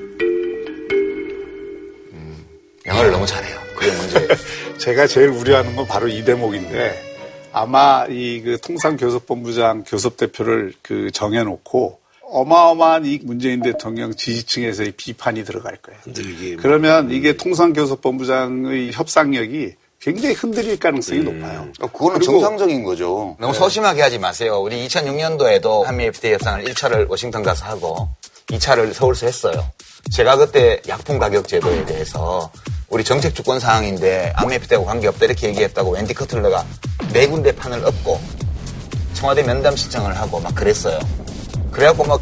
음, 영어를 너무 잘해요. 그게 문제예요. <laughs> 제가 제일 우려하는 건 바로 이 대목인데 아마 이 그 통상교섭본부장 교섭대표를 그 정해놓고 어마어마한 이 문재인 대통령 지지층에서의 비판이 들어갈 거예요. 흔들기. 그러면 이게 통상교섭본부장의 협상력이 굉장히 흔들릴 가능성이 높아요. 어, 그거는 정상적인 거죠. 너무 소심하게 하지 마세요. 우리 2006년도에도 한미 FTA 협상을 1차를 워싱턴 가서 하고 2차를 서울서 했어요. 제가 그때 약품 가격 제도에 대해서 우리 정책 주권 사항인데 FTA하고 관계없다 이렇게 얘기했다고 웬디 커틀러가 네 군데 판을 엎고 청와대 면담 신청을 하고 막 그랬어요. 그래갖고 막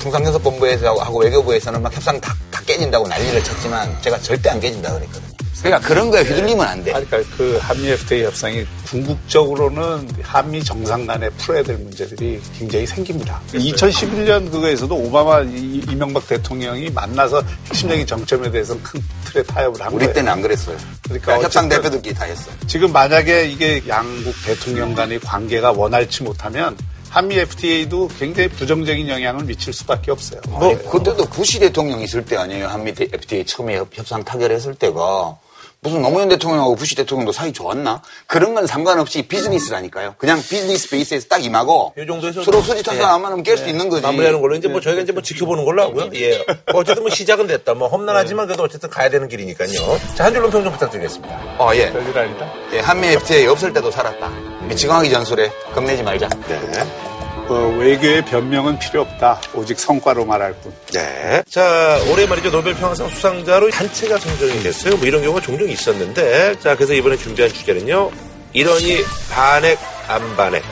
통상교섭본부에서 하고 외교부에서는 막 협상 다, 다 깨진다고 난리를 쳤지만 제가 절대 안 깨진다 그랬거든요. 그러니까 그런 거에 휘둘리면 안 돼. 그러니까 그 한미 FTA 협상이 궁극적으로는 한미 정상 간에 풀어야 될 문제들이 굉장히 생깁니다. 2011년 그거에서도 오바마 이- 이명박 대통령이 만나서 핵심적인 정점에 대해서는 큰 틀에 타협을 한 우리 거예요. 때는 안 그랬어요. 그러니까 협상 어쨌든 대표들끼리 다 했어. 지금 만약에 이게 양국 대통령 간의 관계가 원활치 못하면 한미 FTA도 굉장히 부정적인 영향을 미칠 수밖에 없어요. 뭐 그때도 부시 대통령 있을 때 아니에요. 한미 FTA 처음에 협- 협상 타결했을 때가 무슨 노무현 대통령하고 부시 대통령도 사이 좋았나? 그런 건 상관없이 비즈니스라니까요. 그냥 비즈니스 베이스에서 딱 임하고 이 정도에서 서로 뭐, 수지 예. 타산 안 맞으면 깰 수 있는 거지. 마무리하는 걸로 이제 뭐 저희가 이제 뭐 지켜보는 걸로 하고요. 예. 뭐 어쨌든 뭐 시작은 됐다. 뭐 험난하지만 그래도 어쨌든 가야 되는 길이니까요. 자, 한 줄로 평좀 부탁드리겠습니다. 어, 예. 별일 아니다. 예, 한미 FTA 없을 때도 살았다. 미치광하기 전술에 겁내지 말자. 네. 어, 외교의 변명은 필요 없다. 오직 성과로 말할 뿐. 네. 자, 올해 말이죠. 노벨 평화상 수상자로 단체가 선정이 됐어요. 뭐 이런 경우가 종종 있었는데. 자, 그래서 이번에 준비한 주제는요. 이러니 반핵, 안 반핵.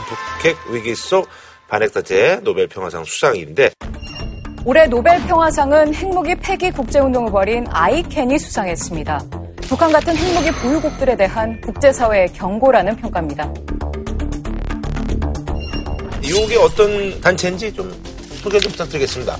북핵 위기 속 반핵단체 노벨 평화상 수상인데. 올해 노벨 평화상은 핵무기 폐기 국제운동을 벌인 ICAN이 수상했습니다. 북한 같은 핵무기 보유국들에 대한 국제사회의 경고라는 평가입니다. 이게 어떤 단체인지 좀 소개 좀 부탁드리겠습니다.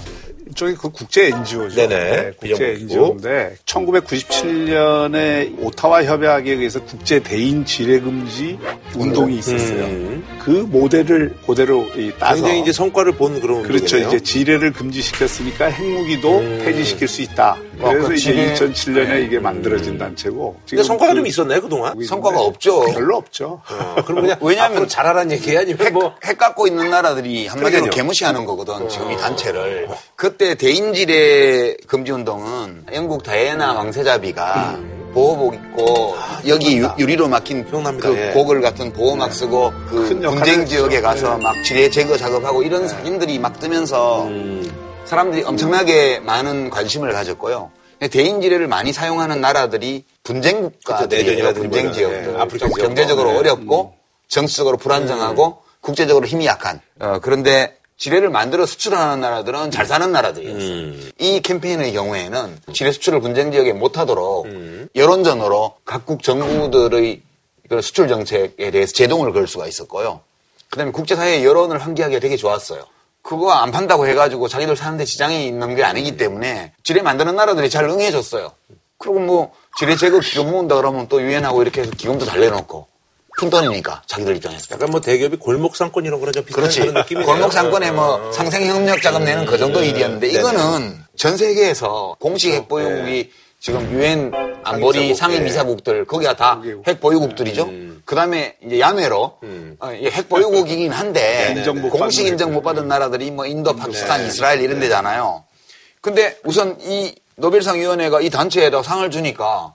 이쪽이 그 국제 NGO죠. 네네. 국제 비정부. NGO인데 1997년에 오타와 협약에 의해서 국제 대인 지뢰 금지 운동이 있었어요. 음. 그 모델을 그대로 이 따서 굉장히 이제 성과를 본 그런 그렇죠. 운동이네요. 이제 지뢰를 금지시켰으니까 핵무기도 음. 폐지시킬 수 있다. 아, 그래서 그 이제 지뢰- 2007년에 이게 만들어진 단체고. 음. 근데 성과가 그- 좀 있었나요, 그동안? 성과가 없죠. 별로 없죠. 어, 그럼 그냥 <laughs> 왜냐하면 잘하라는 얘기 아니면 뭐핵 갖고 있는 나라들이 한마디로 그러니까요. 개무시하는 거거든, 지금 이 단체를. 그때 대인지뢰 금지 운동은 영국 다이애나 왕세자비가 보호복 입고 여기 유, 유리로 막힌 기억납니다. 그 예. 고글 같은 보호막 쓰고 그 분쟁. 지역에 가서 네. 막 지뢰 제거 작업하고 이런 사진들이 막 뜨면서 사람들이 엄청나게 많은 관심을 가졌고요. 대인지뢰를 많이 사용하는 나라들이 분쟁 국가들이에요. 내전이라든지 분쟁 지역들. 예, 아프리카 지역. 경제적으로 네. 어렵고 정치적으로 불안정하고 국제적으로 힘이 약한. 어, 그런데 지뢰를 만들어 수출하는 나라들은 잘 사는 나라들이었어요. 음. 이 캠페인의 경우에는 지뢰 수출을 분쟁 지역에 못하도록 음. 여론전으로 각국 정부들의 그 수출 정책에 대해서 제동을 걸 수가 있었고요. 그다음에 국제사회의 여론을 환기하기가 되게 좋았어요. 그거 안 판다고 해가지고 자기들 사는데 지장이 있는 게 아니기 때문에 지뢰 만드는 나라들이 잘 응해줬어요. 그리고 뭐 지뢰 제거 기금 모은다 그러면 또 유엔하고 이렇게 해서 기금도 잘 내놓고 큰 돈이니까 자기들 입장에서. 약간 뭐 대기업이 골목 상권 이런 거랑 좀 비슷한 그렇지. 느낌이 골목 상권에 뭐 어. 상생 협력 자금 내는 그 정도 네. 일이었는데 이거는 전 세계에서 공식 핵 보유국이 네. 지금 유엔 안보리 상임이사국들 거기가 다 핵 보유국들이죠. 음. 그다음에 이제 야매로 음. 어, 핵 보유국이긴 한데 네, 공식 인정 못 받은 나라들이 뭐 인도, 파키스탄, 네. 이스라엘 이런 데잖아요. 근데 우선 이 노벨상 위원회가 이 단체에다 상을 주니까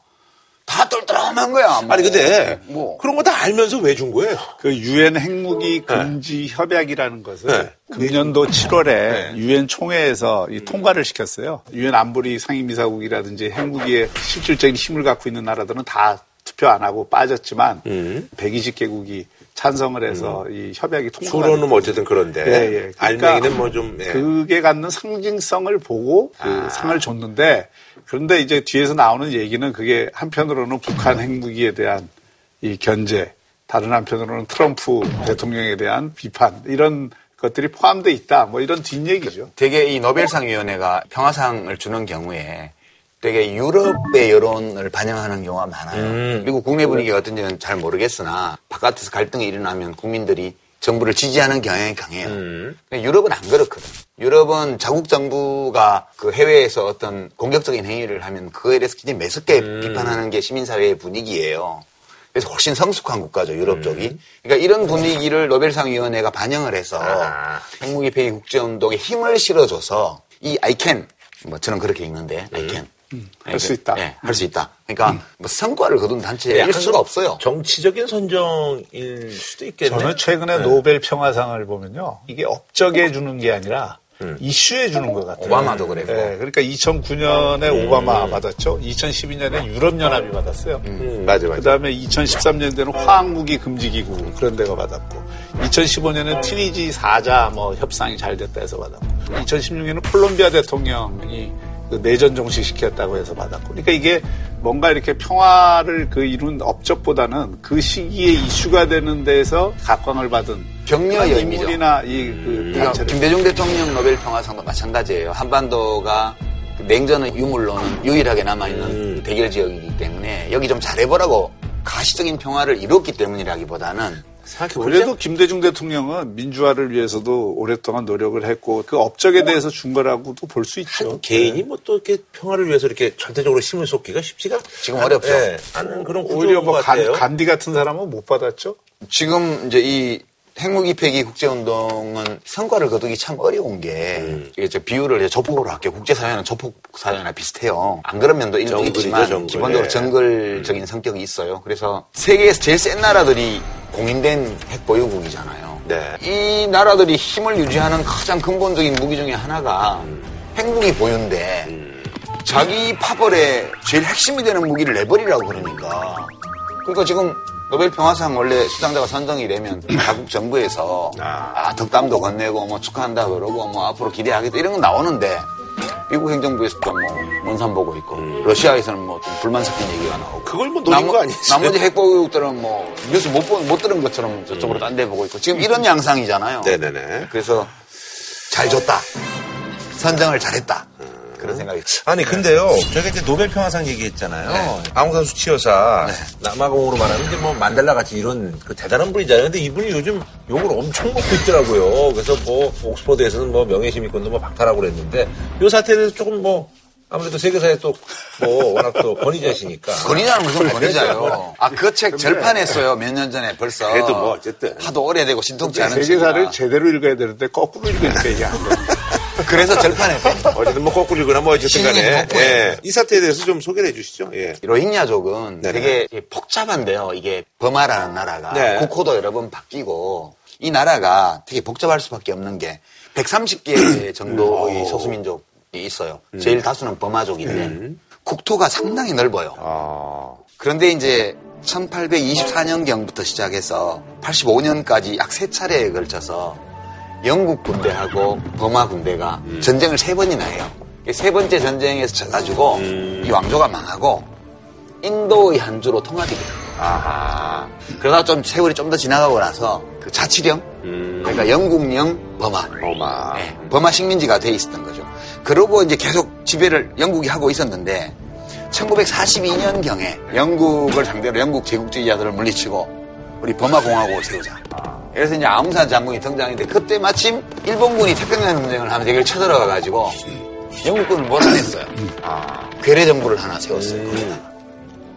다 똘똘한 거야. 뭐. 아니 근데 뭐 그런 거 다 알면서 왜 준 거예요? 그 유엔 핵무기 네. 금지 네. 협약이라는 것을 네. 금년도 7월에 유엔 네. 총회에서 이 통과를 시켰어요. 유엔 안보리 상임이사국이라든지 핵무기에 실질적인 힘을 갖고 있는 나라들은 다 투표 안 하고 빠졌지만 음. 120개국이 찬성을 해서 음. 이 협약이 통과. 수로는 뭐 어쨌든 그런데 예, 예. 그러니까 알맹이는 뭐 좀. 예. 그게 갖는 상징성을 보고 그 아. 상을 줬는데 그런데 이제 뒤에서 나오는 얘기는 그게 한편으로는 북한 핵무기에 대한 이 견제, 다른 한편으로는 트럼프 대통령에 대한 비판 이런 것들이 포함되어 있다. 뭐 이런 뒷얘기죠. 되게 이 노벨상 위원회가 평화상을 주는 경우에 되게 유럽의 여론을 반영하는 경우가 많아요. 음. 미국 국내 분위기가 어떤지는 잘 모르겠으나 바깥에서 갈등이 일어나면 국민들이 정부를 지지하는 경향이 강해요. 음. 유럽은 안 그렇거든. 유럽은 자국 정부가 그 해외에서 어떤 공격적인 행위를 하면 그에 대해서 굉장히 매섭게 음. 비판하는 게 시민사회의 분위기예요. 그래서 훨씬 성숙한 국가죠, 유럽 쪽이. 음. 그러니까 이런 분위기를 노벨상위원회가 반영을 해서 아. 핵무기 폐기 국제운동에 힘을 실어줘서 이 아이캔, 뭐 저는 그렇게 읽는데, 아이캔. 음. 음, 할수 있다. 네, 할수 있다. 그러니까 음. 뭐 성과를 거둔 단체일 수가 없어요. 정치적인 선정일 수도 있겠네요. 저는 최근에 네. 노벨 평화상을 보면요. 이게 업적에 주는 게 아니라 음. 이슈에 주는 것 같아요. 오바마도 그래요. 네, 그러니까 2009년에 음. 오바마 받았죠. 2012년에 유럽연합이 받았어요. 음. 음. 맞아, 맞아. 그 다음에 2013년에는 화학무기 금지기구 그런 데가 받았고, 2015년에는 트리지 4자 뭐 협상이 잘 됐다 해서 받았고, 2016년에는 콜롬비아 대통령이 그 내전 종식시켰다고 해서 받았고. 그러니까 이게 뭔가 이렇게 평화를 그 이룬 업적보다는 그 시기에 이슈가 되는 데서 각광을 받은 격려의 의미나 이그 그러니까 김대중 대통령 노벨 평화상도 마찬가지예요. 한반도가 그 냉전의 유물로는 유일하게 남아있는 음. 대결 지역이기 때문에 여기 좀 잘해보라고 가시적인 평화를 이뤘기 때문이라기보다는 그래도 김대중 대통령은 민주화를 위해서도 오랫동안 노력을 했고 그 업적에 대해서 준 거라고도 볼 수 있죠. 개인이 뭐 또 이렇게 평화를 위해서 이렇게 전체적으로 힘을 쏟기가 쉽지가 지금 어렵죠. 네, 않은 그런 오히려 뭐 간, 간디 같은 사람은 못 받았죠. 지금 이제 이 핵무기 폐기 국제운동은 성과를 거두기 참 어려운 게 음. 이게 저 비율을 이제 조폭으로 할게요. 국제사회는 조폭 사회나 비슷해요. 안 그런 면도 있지만 정글. 기본적으로 예. 정글적인 음. 성격이 있어요. 그래서 세계에서 제일 센 나라들이 공인된 핵보유국이잖아요. 네. 이 나라들이 힘을 유지하는 가장 근본적인 무기 중에 하나가 음. 핵무기 보유인데 음. 자기 파벌의 제일 핵심이 되는 무기를 내버리라고 그러니까. 그러니까 지금 노벨 평화상 원래 수상자가 선정이 되면 <laughs> 각국 정부에서 아, 아 덕담도 건네고 뭐 축하한다 그러고 뭐 앞으로 기대하겠다 이런 건 나오는데 미국 행정부에서도 뭐 먼산 보고 있고 음. 러시아에서는 뭐좀 불만 섞인 얘기가 나오고 그걸 뭐 노린 거 아니지? 나머지 핵보국들은 뭐 뉴스 못, 보, 못 들은 것처럼 저쪽으로 음. 딴데 보고 있고 지금 이런 양상이잖아요. 네네네. 그래서 잘 줬다. 선정을 잘했다. 그런 생각이 아니 근데요 저희가 이제 노벨 평화상 얘기했잖아요 네. 아웅산 수치 여사 네. 남아공으로 말하는 이제 뭐 만델라 같이 이런 그 대단한 분이잖아요 근데 이분이 요즘 욕을 엄청 먹고 있더라고요 그래서 뭐 옥스퍼드에서는 뭐 명예시민권도 뭐 박탈하고 그랬는데 이 사태에 대해서 조금 뭐 아무래도 세계사에 또, 뭐, 워낙 또 권위자시니까. 권위자는 무슨 권위자요? 아, 그 책 절판했어요. 몇 년 전에 벌써. 그래도 뭐, 어쨌든. 하도 오래되고 신통치 않은 세계사를 제대로 읽어야 되는데 거꾸로 읽으니까 이게 안 돼. 그래서 절판했대. 어쨌든 뭐 거꾸로 읽거나 뭐 어쨌든 간에. 예. 이 사태에 대해서 좀 소개를 해 주시죠. 예. 로힝야족은 네네. 되게 복잡한데요. 이게 버마라는 나라가. 네. 국호도 여러 번 바뀌고 이 나라가 되게 복잡할 수밖에 없는 게 130개 정도의 음. 소수민족이 있어요. 음. 제일 다수는 버마족인데 음. 국토가 상당히 넓어요. 아. 그런데 이제 1824년경부터 시작해서 85년까지 약 세 차례에 걸쳐서 영국 군대하고 버마 군대가 음. 전쟁을 세 번이나 해요. 세 번째 전쟁에서 져가지고 음. 이 왕조가 망하고 인도의 한 주로 통합이 돼요. 아하. 그러다 좀 세월이 좀 더 지나가고 나서 그 자치령, 음. 그러니까 영국령 버마. 버마. 네, 버마 식민지가 돼 있었던 거죠. 그러고 이제 계속 지배를 영국이 하고 있었는데 1942년 경에 영국을 상대로 영국 제국주의자들을 물리치고 우리 버마 공화국을 세우자. 그래서 이제 아웅산 장군이 등장했는데 그때 마침 일본군이 태평양 전쟁을 하면서 여기를 쳐들어가 가지고 영국군을 몰아냈어요. 아, 괴뢰 정부를 하나 세웠어요. 음.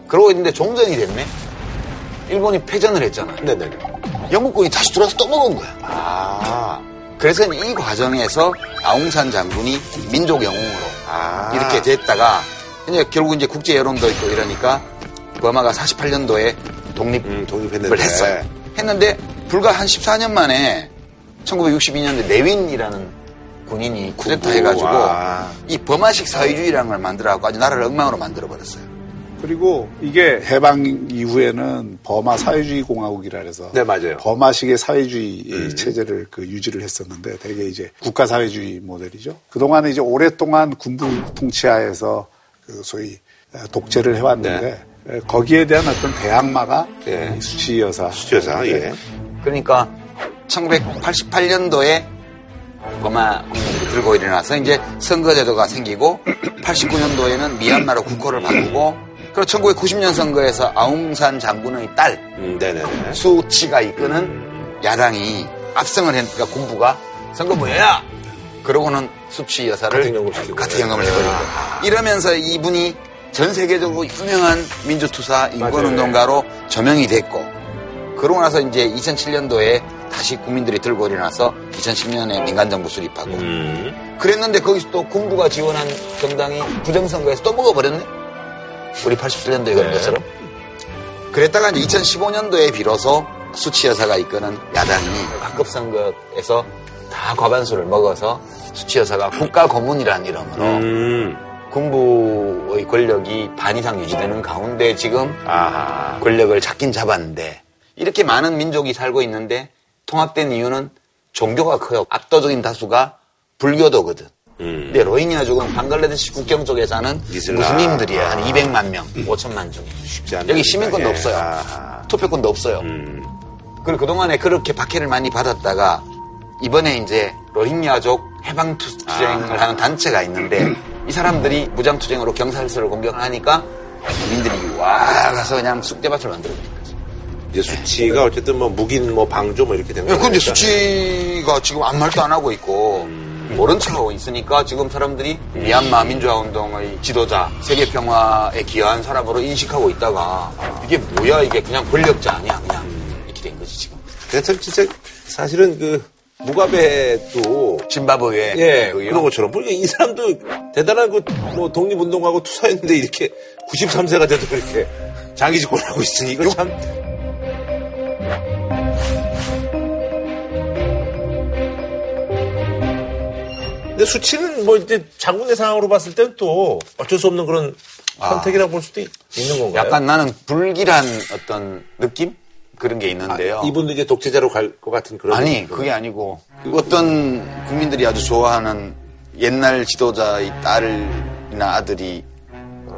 그러고 있는데 종전이 됐네. 일본이 패전을 했잖아요. 네네. 영국군이 다시 들어와서 또 먹은 거야. 아. 그래서 이 과정에서 아웅산 장군이 민족 영웅으로 아. 이렇게 됐다가 이제 결국 이제 국제 여론도 있고 이러니까 버마가 48년도에 독립을 음, 독립했는데. 했어요. 했는데 불과 한 14년 만에 1962년도에 내윈이라는 군인이 쿠데타 해가지고 이 버마식 사회주의라는 걸 만들어갖고 아주 나라를 엉망으로 만들어버렸어요. 그리고 이게 해방 이후에는 버마 사회주의 공화국이라 해서 네, 맞아요. 버마식의 사회주의 음. 체제를 그 유지를 했었는데 되게 이제 국가 사회주의 모델이죠. 그동안에 이제 오랫동안 군부 통치하에서 그 소위 독재를 해왔는데 네. 거기에 대한 어떤 대항마가 네. 수치 여사. 수치 여사, 예. 그러니까 1988년도에 버마 국민들이 들고 일어나서 이제 선거제도가 생기고 <clears throat> 89년도에는 미얀마로 국호를 바꾸고 그리고 1990년 선거에서 아웅산 장군의 딸 음, 수치가 이끄는 야당이 압승을 했으니까 군부가 선거 뭐야? 그러고는 수치 여사를 같은 연금을 해버린 거예요. 이러면서 이분이 전 세계적으로 유명한 민주투사 인권운동가로 조명이 됐고 그러고 나서 이제 2007년도에 다시 국민들이 들고 일어나서 2010년에 민간정부 수립하고 음. 그랬는데 거기서 또 군부가 지원한 정당이 부정선거에서 또 먹어버렸네? 우리 87년도에 그런 네. 것처럼. 그랬다가 이제 2015년도에 비로소 수치 여사가 이끄는 야당이 각급 선거에서 다 과반수를 먹어서 수치 여사가 국가 고문이라는 이름으로 음. 군부의 권력이 반 이상 유지되는 가운데 지금 아하. 권력을 잡긴 잡았는데 이렇게 많은 민족이 살고 있는데 통합된 이유는 종교가 커요. 압도적인 다수가 불교도거든. 음. 근데 로힝야족은 방글라데시 국경 쪽에 사는 무슬림들이에요. 한 200만 명, 5천만 중. 쉽지 않 여기 시민권도 예. 없어요. 아. 투표권도 없어요. 음. 그리고 그동안에 그렇게 박해를 많이 받았다가 이번에 이제 로힝야족 해방 투쟁을 아. 하는 단체가 있는데 <clears throat> 이 사람들이 무장 투쟁으로 경찰서를 공격하니까 국민들이 와 가서 그냥 쑥대밭을 만들어버린 거지. 이제 수치가 어쨌든 뭐 묵인 뭐 방조 뭐 이렇게 된 거예요. 근데 수치가 지금 아무 말도 안 하고 있고 음. 모른 척하고 있으니까 지금 사람들이 미얀마 민주화 운동의 지도자, 세계 평화에 기여한 사람으로 인식하고 있다가 이게 뭐야 이게 그냥 권력자 아니야 그냥 이렇게 된 거지 지금. 그래서 진짜 사실은 그 무가베도 짐바브웨 예 그런 것처럼 그러니까 이 사람도 대단한 그 뭐 독립운동하고 투사했는데 이렇게 93세가 돼도 이렇게 자기 집권하고 있으니 이거 참 근데 수치는 뭐 이제 장군의 상황으로 봤을 때는 또 어쩔 수 없는 그런 아. 선택이라고 볼 수도 있 는 건가요? 약간 나는 불길한 어떤 느낌? 그런 게 있는데요. 아, 이분도 이제 독재자로 갈 것 같은 그런. 아니, 그게 아니고 어떤 국민들이 아주 좋아하는 옛날 지도자의 딸이나 아들이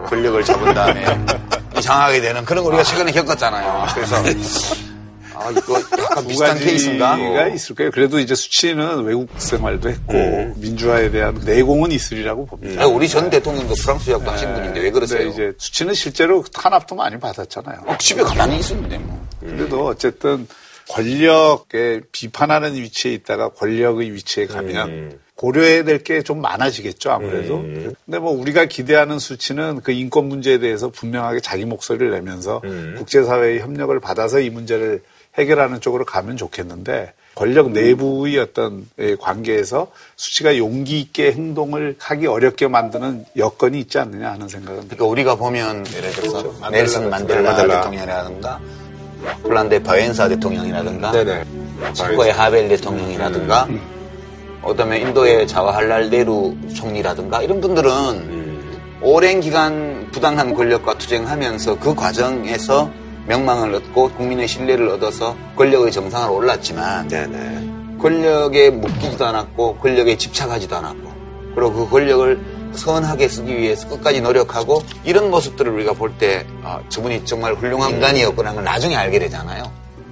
권력을 잡은 다음에 <laughs> 이상하게 되는 그런 거 우리가 최근에 겪었잖아요. 그래서 아, 이거 약간 비슷한 케이스인가? 가 있을 거예요. 그래도 이제 수치는 외국 생활도 했고 음. 민주화에 대한 내공은 있으리라고 봅니다. 음. 우리 전 대통령도 프랑스 유학도 하신 네. 분인데 왜 그러세요? 이제 수치는 실제로 탄압도 많이 받았잖아요. 어, 집에 가만히 있었는데 뭐. 그래도 어쨌든 권력에 비판하는 위치에 있다가 권력의 위치에 가면 음. 고려해야 될 게 좀 많아지겠죠, 아무래도. 음. 근데 뭐 우리가 기대하는 수치는 그 인권 문제에 대해서 분명하게 자기 목소리를 내면서 음. 국제사회의 협력을 받아서 이 문제를 해결하는 쪽으로 가면 좋겠는데 권력 내부의 어떤 관계에서 수치가 용기 있게 행동을 하기 어렵게 만드는 여건이 있지 않느냐 하는 생각은 그러니까 우리가 보면 예를 들어서 그렇죠. 넬슨 만델라, 만델라, 대통령이라든가 폴란드 바엔사 대통령이라든가 체코의 하벨 대통령이라든가 음. 그다음에 인도의 자와할랄 네루 총리라든가 이런 분들은 음. 오랜 기간 부당한 권력과 투쟁하면서 그 과정에서 명망을 얻고 국민의 신뢰를 얻어서 권력의 정상으로 올랐지만 네네. 권력에 묶이지도 않았고 권력에 집착하지도 않았고 그리고 그 권력을 선하게 쓰기 위해서 끝까지 노력하고 이런 모습들을 우리가 볼 때 아, 저분이 정말 훌륭한 인간이었구나 걸 나중에 알게 되잖아요.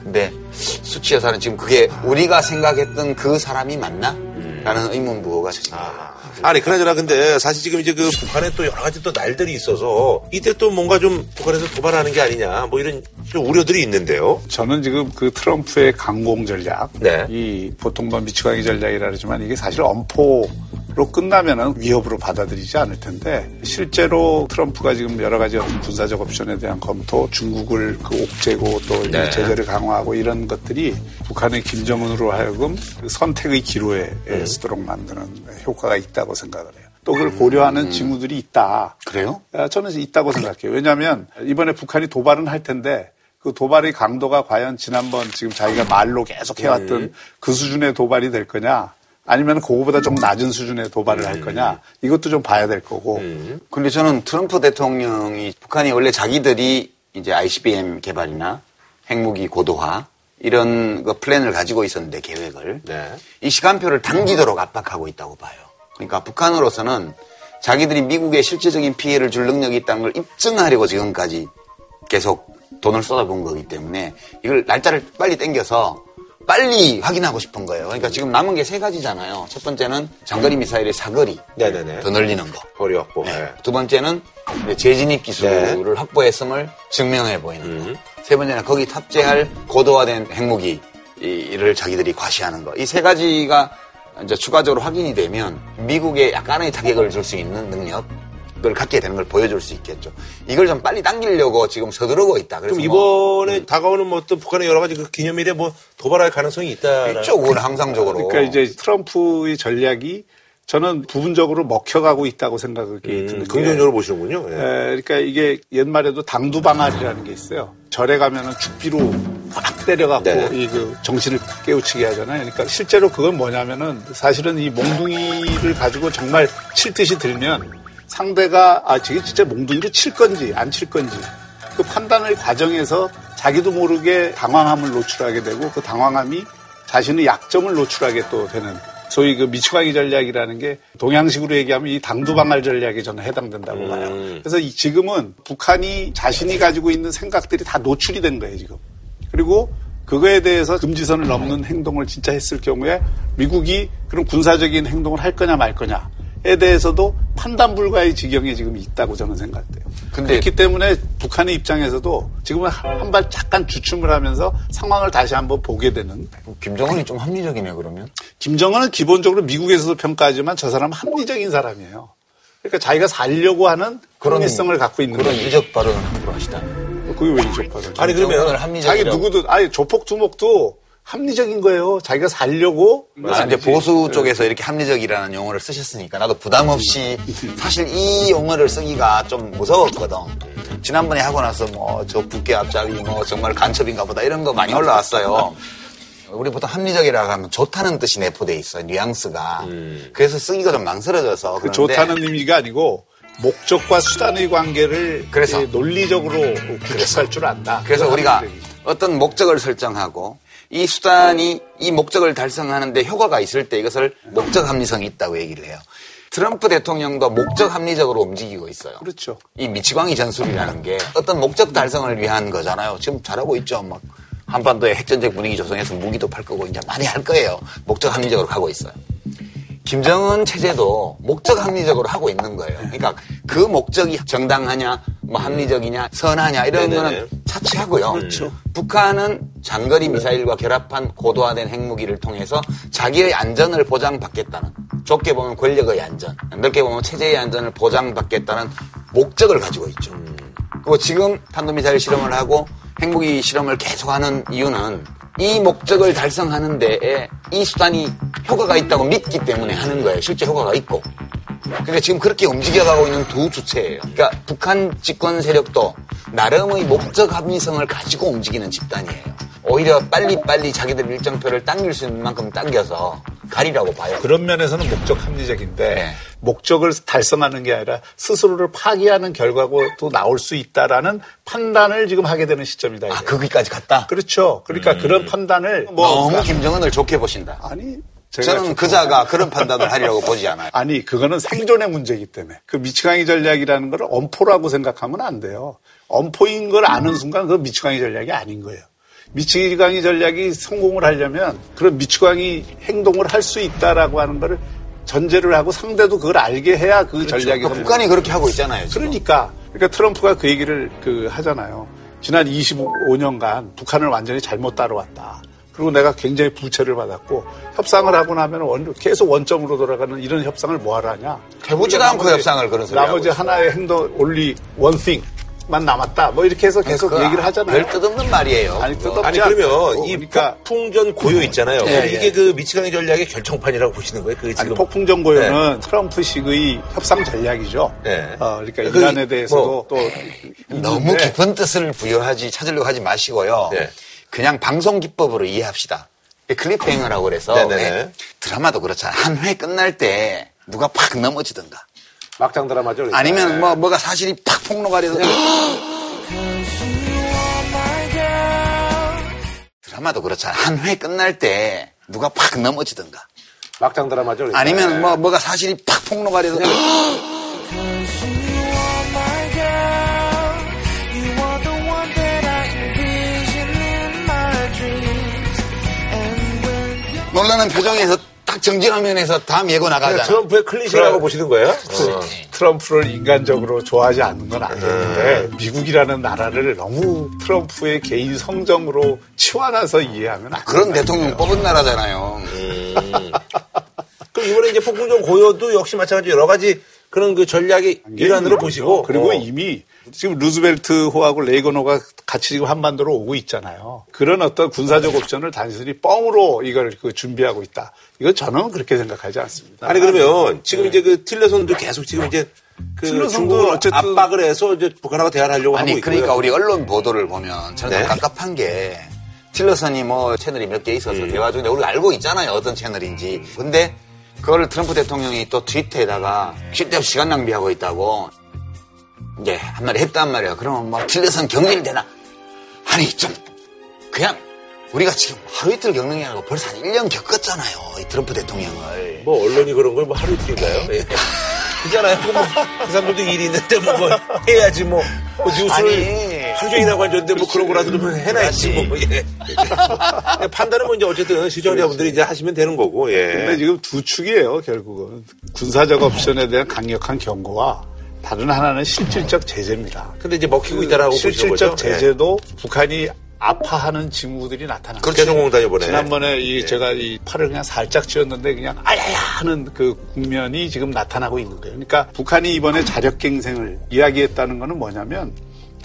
근데 수치 여사는 지금 그게 우리가 생각했던 그 사람이 맞나? 라는 의문 부호가 아. 아니 그나저나 근데 사실 지금 이제 그 북한에 또 여러 가지 또 날들이 있어서 이때 또 뭔가 좀 북한에서 도발하는 게 아니냐 뭐 이런 좀 우려들이 있는데요. 저는 지금 그 트럼프의 강공 전략, 네. 이 보통 뭐 미치광이 전략이라 그러지만 이게 사실 엄포 로 끝나면은 위협으로 받아들이지 않을 텐데 실제로 트럼프가 지금 여러 가지 어떤 군사적 옵션에 대한 검토, 중국을 그 옥죄고 또 네. 제재를 강화하고 이런 것들이 북한의 김정은으로 하여금 그 선택의 기로에 음. 서도록 만드는 효과가 있다고 생각을 해요. 또 그걸 고려하는 음. 징후들이 있다. 그래요? 아, 저는 있다고 생각해요. 왜냐하면 이번에 북한이 도발은 할 텐데 그 도발의 강도가 과연 지난번 지금 자기가 말로 계속 해왔던 음. 그 수준의 도발이 될 거냐 아니면 그거보다 좀 낮은 수준의 도발을 할 거냐 이것도 좀 봐야 될 거고 음. 근데 저는 트럼프 대통령이 북한이 원래 자기들이 이제 ICBM 개발이나 핵무기 고도화 이런 그 플랜을 가지고 있었는데 계획을 네. 이 시간표를 당기도록 압박하고 있다고 봐요. 그러니까 북한으로서는 자기들이 미국에 실질적인 피해를 줄 능력이 있다는 걸 입증하려고 지금까지 계속 돈을 쏟아본 거기 때문에 이걸 날짜를 빨리 당겨서 빨리 확인하고 싶은 거예요. 그러니까 지금 남은 게 세 가지잖아요. 첫 번째는 장거리 미사일의 사거리 네네네. 더 늘리는 거. 거리 확보. 네. 두 번째는 재진입 기술을 확보했음을 증명해 보이는 음. 거. 세 번째는 거기 탑재할 고도화된 핵무기를 자기들이 과시하는 거. 이 세 가지가 이제 추가적으로 확인이 되면 미국에 약간의 타격을 줄 수 있는 능력 을 갖게 되는 걸 보여줄 수 있겠죠. 이걸 좀 빨리 당기려고 지금 서두르고 있다. 그래서 그럼 뭐 이번에 다가오는 뭐 어떤 북한의 여러 가지 그 기념일에 뭐 도발할 가능성이 있다. 이쪽은 항상적으로 그러니까 이제 트럼프의 전략이 저는 부분적으로 먹혀가고 있다고 생각이 음, 드는 게 긍정적으로 보시는군요. 예. 에, 그러니까 이게 옛말에도 당두방아리라는 게 있어요. 절에 가면은 죽비로 확 때려갖고 네. 이그 정신을 깨우치게 하잖아요. 그러니까 실제로 그건 뭐냐면은 사실은 이 몽둥이를 가지고 정말 칠 듯이 들면 상대가 아 저게 진짜 몽둥이로 칠 건지 안 칠 건지 그 판단을 과정에서 자기도 모르게 당황함을 노출하게 되고 그 당황함이 자신의 약점을 노출하게 또 되는 소위 그 미치광이 전략이라는 게 동양식으로 얘기하면 이 당두방알 전략에 저는 해당된다고 봐요. 그래서 이 지금은 북한이 자신이 가지고 있는 생각들이 다 노출이 된 거예요, 지금. 그리고 그거에 대해서 금지선을 넘는 행동을 진짜 했을 경우에 미국이 그런 군사적인 행동을 할 거냐 말 거냐 에 대해서도 판단 불가의 지경에 지금 있다고 저는 생각돼요. 근데- 그렇기 때문에 북한의 입장에서도 지금은 한 발 잠깐 주춤을 하면서 상황을 다시 한번 보게 되는 김정은이 좀 합리적이네 그러면. 김정은은 기본적으로 미국에서도 평가하지만 저 사람은 합리적인 사람이에요. 그러니까 자기가 살려고 하는 그런- 합리성을 갖고 있는 그런 거예요. 이적 발언을 함부로 하시다. 그게 왜 이적받아? 아니 김정은을 그러면 자기 합리적이라고. 누구도 아니 조폭 두목도 합리적인 거예요. 자기가 살려고 그래서 이제 보수 쪽에서 이렇게 합리적이라는 용어를 쓰셨으니까 나도 부담 없이 사실 이 용어를 쓰기가 좀 무서웠거든. 지난번에 하고 나서 뭐저 북계 앞잡이 뭐 정말 간첩인가 보다 이런 거 많이 올라왔어요. 우리 보통 합리적이라고 하면 좋다는 뜻이 내포돼 있어요. 뉘앙스가. 그래서 쓰기가 좀 망설여져서 그 그런데 좋다는 의미가 아니고 목적과 수단의 관계를 그래서. 예, 논리적으로 구축할 줄 안다. 그래서 우리가. 어떤 목적을 설정하고 이 수단이 이 목적을 달성하는데 효과가 있을 때 이것을 목적 합리성이 있다고 얘기를 해요. 트럼프 대통령도 목적 합리적으로 움직이고 있어요. 그렇죠. 이 미치광이 전술이라는 게 어떤 목적 달성을 위한 거잖아요. 지금 잘하고 있죠. 막 한반도에 핵전쟁 분위기 조성해서 무기도 팔 거고 이제 많이 할 거예요. 목적 합리적으로 가고 있어요. 김정은 체제도 목적 합리적으로 하고 있는 거예요. 그러니까 그 목적이 정당하냐, 뭐 합리적이냐, 선하냐 이런 네네네. 거는 차치하고요. 북한은 장거리 미사일과 결합한 고도화된 핵무기를 통해서 자기의 안전을 보장받겠다는 좁게 보면 권력의 안전, 넓게 보면 체제의 안전을 보장받겠다는 목적을 가지고 있죠. 그리고 지금 탄도미사일 실험을 하고 핵무기 실험을 계속하는 이유는 이 목적을 달성하는 데에 이 수단이 효과가 있다고 믿기 때문에 하는 거예요. 실제 효과가 있고. 그러니까 지금 그렇게 움직여가고 있는 두 주체예요. 그러니까 북한 집권 세력도 나름의 목적 합리성을 가지고 움직이는 집단이에요. 오히려 빨리빨리 자기들 일정표를 당길 수 있는 만큼 당겨서 가리라고 봐요. 그런 면에서는 목적 합리적인데 네. 목적을 달성하는 게 아니라 스스로를 파기하는 결과고 또 나올 수 있다라는 판단을 지금 하게 되는 시점이다. 아, 거기까지 갔다? 그렇죠. 그러니까 음. 그런 판단을 뭐 너무 그러니까 김정은을 좋게 보신다. 아니 저는 그자가 그런 판단을 하리라고 보지 않아요. 아니, 그거는 생존의 문제이기 때문에. 그 미치광이 전략이라는 걸 엄포라고 생각하면 안 돼요. 엄포인 걸 아는 순간 그 미치광이 전략이 아닌 거예요. 미치광이 전략이 성공을 하려면 그런 미치광이 행동을 할 수 있다라고 하는 거를 전제를 하고 상대도 그걸 알게 해야 그 그렇죠. 전략이 그러니까 북한이 그렇게 하고 있잖아요. 지금. 그러니까 그러니까 트럼프가 그 얘기를 그 하잖아요. 지난 25년간 북한을 완전히 잘못 따라왔다. 그리고 내가 굉장히 부채를 받았고 협상을 하고 나면 원, 계속 원점으로 돌아가는 이런 협상을 뭐하러 하냐. 해보지도 않고 협상을 그런 소리 나머지 하나의 행동 올리 원띵 만 남았다. 뭐 이렇게 해서 계속 얘기를 하잖아요. 별 뜻없는 말이에요. 아니 뜻없지 아니 그러면 이 그러니까 폭풍전 고요 있잖아요. 네, 이게 네. 그 미치광이 전략의 결정판이라고 보시는 거예요? 그 지금 아니, 폭풍전 고요는 네. 트럼프식의 협상 전략이죠. 네. 어, 그러니까 그, 이란에 대해서도 뭐, 또 너무 깊은 뜻을 부여하지 찾으려고 하지 마시고요. 네. 그냥 방송 기법으로 이해합시다. 클립행어라고 그래서 네, 드라마도 그렇잖아요. 한 회 끝날 때 누가 팍 넘어지든가. 막장 드라마죠. 그러니까. 아니면 뭐 뭐가 사실이 팍 폭로가 돼서 <gasps> 드라마도 그렇잖아요. 한회 끝날 때 누가 팍 넘어지든가. 막장 드라마죠. 그러니까. 아니면 뭐 뭐가 사실이 팍 폭로가 돼서 놀라는 표정에서 딱 정지화면에서 다음 예고 나가잖아. 트럼프의 클리셰라고 보시는 거예요? 어. 트럼프를 인간적으로 좋아하지 않는 건 아니는데 음. 미국이라는 나라를 너무 트럼프의 개인 성정으로 치환해서 이해하면 안 그런 대통령 뽑은 나라잖아요. 음. <laughs> 그럼 이번에 이제 폭풍전 고요도 역시 마찬가지로 여러 가지 그런 그 전략의 일환으로 보시고 그리고 어. 이미 지금 루즈벨트호하고 레이건호가 같이 지금 한반도로 오고 있잖아요. 그런 어떤 군사적 옵션을 단순히 뻥으로 이걸 그 준비하고 있다. 이거 저는 그렇게 생각하지 않습니다. 아니 그러면 지금 네. 이제 그 틸러선도 계속 지금 이제 그 중국을 어쨌든 압박을 해서 이제 북한하고 대화를 하려고 아니, 하고 있고요. 그러니까 우리 언론 보도를 보면 저는 네? 깝깝한 게 틸러선이 뭐 채널이 몇 개 있어서 음. 대화 중인데 우리가 알고 있잖아요. 어떤 채널인지. 근데 그걸 트럼프 대통령이 또 트위터에다가 쉴데없이 시간 낭비하고 있다고 이제 한마디 했단 말이야. 그러면 뭐 틸레선 경질되나? 아니 좀 그냥 우리가 지금 하루 이틀 겪는 게 아니고 벌써 한 1년 겪었잖아요. 이 트럼프 대통령을. 뭐 언론이 그런 걸 뭐 하루 이틀인가요? 예. <laughs> 그잖아요. 뭐, 그 사람들도 일이 있는데 뭐, 뭐 해야지 뭐, 뭐 뉴스를 아니, 하고 앉았는데 뭐 그런 거라도 좀 해놔야지 뭐. 예. 판단은 뭐 이제 어쨌든 시청자분들이 이제 하시면 되는 거고. 예. 근데 지금 두 축이에요 결국은 군사적 옵션에 대한 강력한 경고와 다른 하나는 실질적 제재입니다. 근데 이제 먹히고 있다라고 거죠? 실질적 제재도 네. 북한이 아파하는 징후들이 나타납니다. 그렇게 성공다 이번에. 지난번에 이 네. 제가 이 팔을 그냥 살짝 쥐었는데 그냥 아야야 하는 그 국면이 지금 나타나고 있는 거예요. 그러니까 북한이 이번에 자력갱생을 이야기했다는 거는 뭐냐면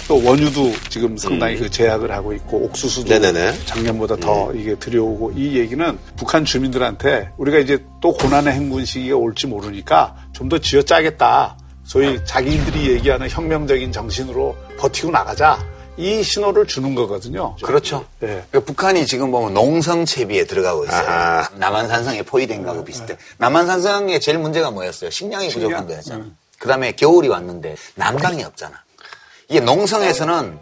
또 원유도 지금 상당히 음. 그 제약을 하고 있고 옥수수도 네네네. 작년보다 더 음. 이게 들여오고 이 얘기는 북한 주민들한테 우리가 이제 또 고난의 행군 시기가 올지 모르니까 좀 더 쥐어 짜겠다. 소위 자기들이 얘기하는 혁명적인 정신으로 버티고 나가자. 이 신호를 주는 거거든요. 그렇죠. 네. 그러니까 북한이 지금 보면 농성 채비에 들어가고 있어요. 아하. 남한산성에 포위된 거하고 비슷해. 네. 남한산성의 제일 문제가 뭐였어요? 식량이 식량? 부족한 거였잖아. 음. 그 다음에 겨울이 왔는데 난방이 없잖아. 이게 농성에서는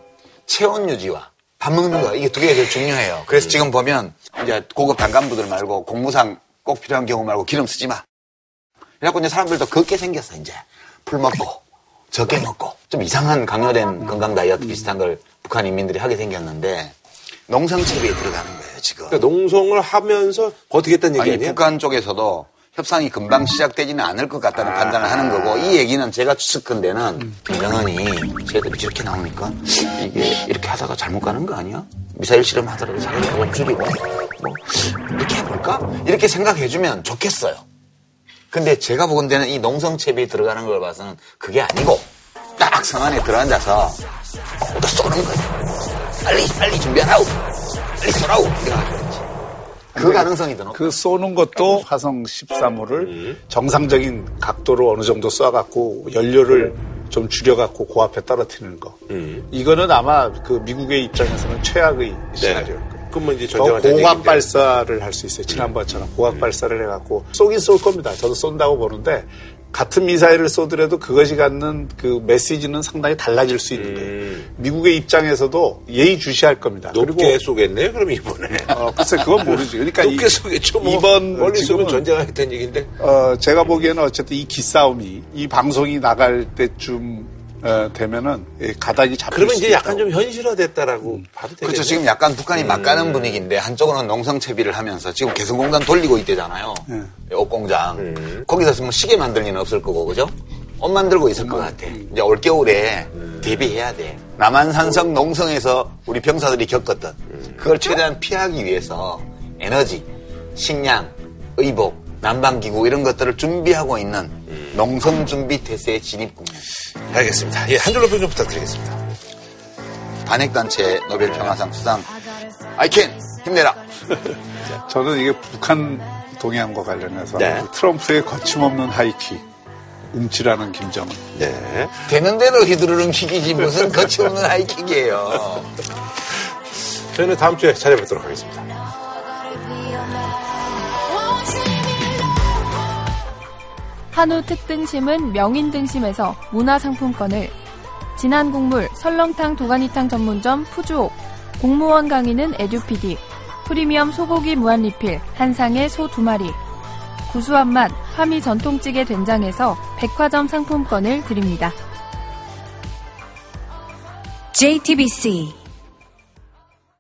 체온 유지와 밥 먹는 거 이게 두 개가 제일 중요해요. 그래서 지금 보면 이제 고급 단간부들 말고 공무상 꼭 필요한 경우 말고 기름 쓰지 마. 그래갖고 이제 사람들도 걷게 생겼어 이제. 풀 먹고 적게 먹고 좀 이상한 강요된 건강 다이어트 비슷한 걸 북한 인민들이 하게 생겼는데 농성 채비에 들어가는 거예요 지금. 그러니까 농성을 하면서 버티겠다는 얘기 아니, 북한 쪽에서도 협상이 금방 시작되지는 않을 것 같다는 아. 판단을 하는 거고 이 얘기는 제가 추측컨대는 김정은이 쟤들이 저렇게 나오니까 이게 이렇게 하다가 잘못 가는 거 아니야? 미사일 실험하더라도 자기가 못 죽이고 뭐 이렇게 해볼까? 이렇게 생각해주면 좋겠어요. 근데 제가 보건대는 이 농성채비에 들어가는 걸 봐서는 그게 아니고 딱 성안에 들어앉아서 또 쏘는 거예요. 빨리 빨리 준비하라고 빨리 쏘라고 이래가지고 그 가능성이 더 높아. 그 쏘는 것도 화성 13호를 음. 정상적인 각도로 어느 정도 쏴갖고 연료를 좀 줄여갖고 고앞에 떨어뜨리는 거. 음. 이거는 아마 그 미국의 입장에서는 최악의 시나리오일 거예요. 그러면 이제 더 고각 발사를 할 수 있어요. 지난번처럼 고각 발사를 해갖고 쏘긴 쏠 겁니다. 저도 쏜다고 보는데 같은 미사일을 쏘더라도 그것이 갖는 그 메시지는 상당히 달라질 수 있는데 음. 미국의 입장에서도 예의 주시할 겁니다. 높게 그리고 쏘겠네요. 그럼 이번에. 어, 글쎄 그건 모르지. 그러니까 높게 이, 쏘겠죠. 뭐. 이번 멀리 쏘면 전쟁하겠다는 얘기인데. 어, 제가 보기에는 어쨌든 이 기싸움이 이 방송이 나갈 때쯤 어, 되면은 가닥이 잡힐 그러면 이제 약간 좀 현실화됐다라고 음. 봐도 되겠죠. 그렇죠. 지금 약간 북한이 음. 막가는 분위기인데 한쪽으로는 농성 채비를 하면서 지금 개성공단 돌리고 있대잖아요. 음. 옷공장. 음. 거기서 지금 시계 만들 리는 없을 거고 그죠? 옷 만들고 있을 것 같아. 이제 올 겨울에 음. 대비해야 돼. 남한산성 농성에서 우리 병사들이 겪었던 음. 그걸 최대한 피하기 위해서 에너지, 식량, 의복, 난방기구 이런 것들을 준비하고 있는 농성 준비 태세의 진입 국면. 알겠습니다. 예, 한 줄로 평좀 부탁드리겠습니다. 단핵단체 노벨 평화상 수상 아이캔 힘내라. <laughs> 저는 이게 북한 동해안과 관련해서 네. 트럼프의 거침없는 하이킥. 움찔하는 김정은. 네. 되는 대로 휘두르는 킥이지 무슨 거침없는 하이킥이에요. 저희는 다음 주에 찾아뵙도록 하겠습니다. 한우 특등심은 명인 등심에서 문화상품권을. 진한 국물 설렁탕 도가니탕 전문점 푸주옥. 공무원 강의는 에듀피디. 프리미엄 소고기 무한리필 한상의 소두 마리. 구수한 맛 화미 전통찌개 된장에서 백화점 상품권을 드립니다. JTBC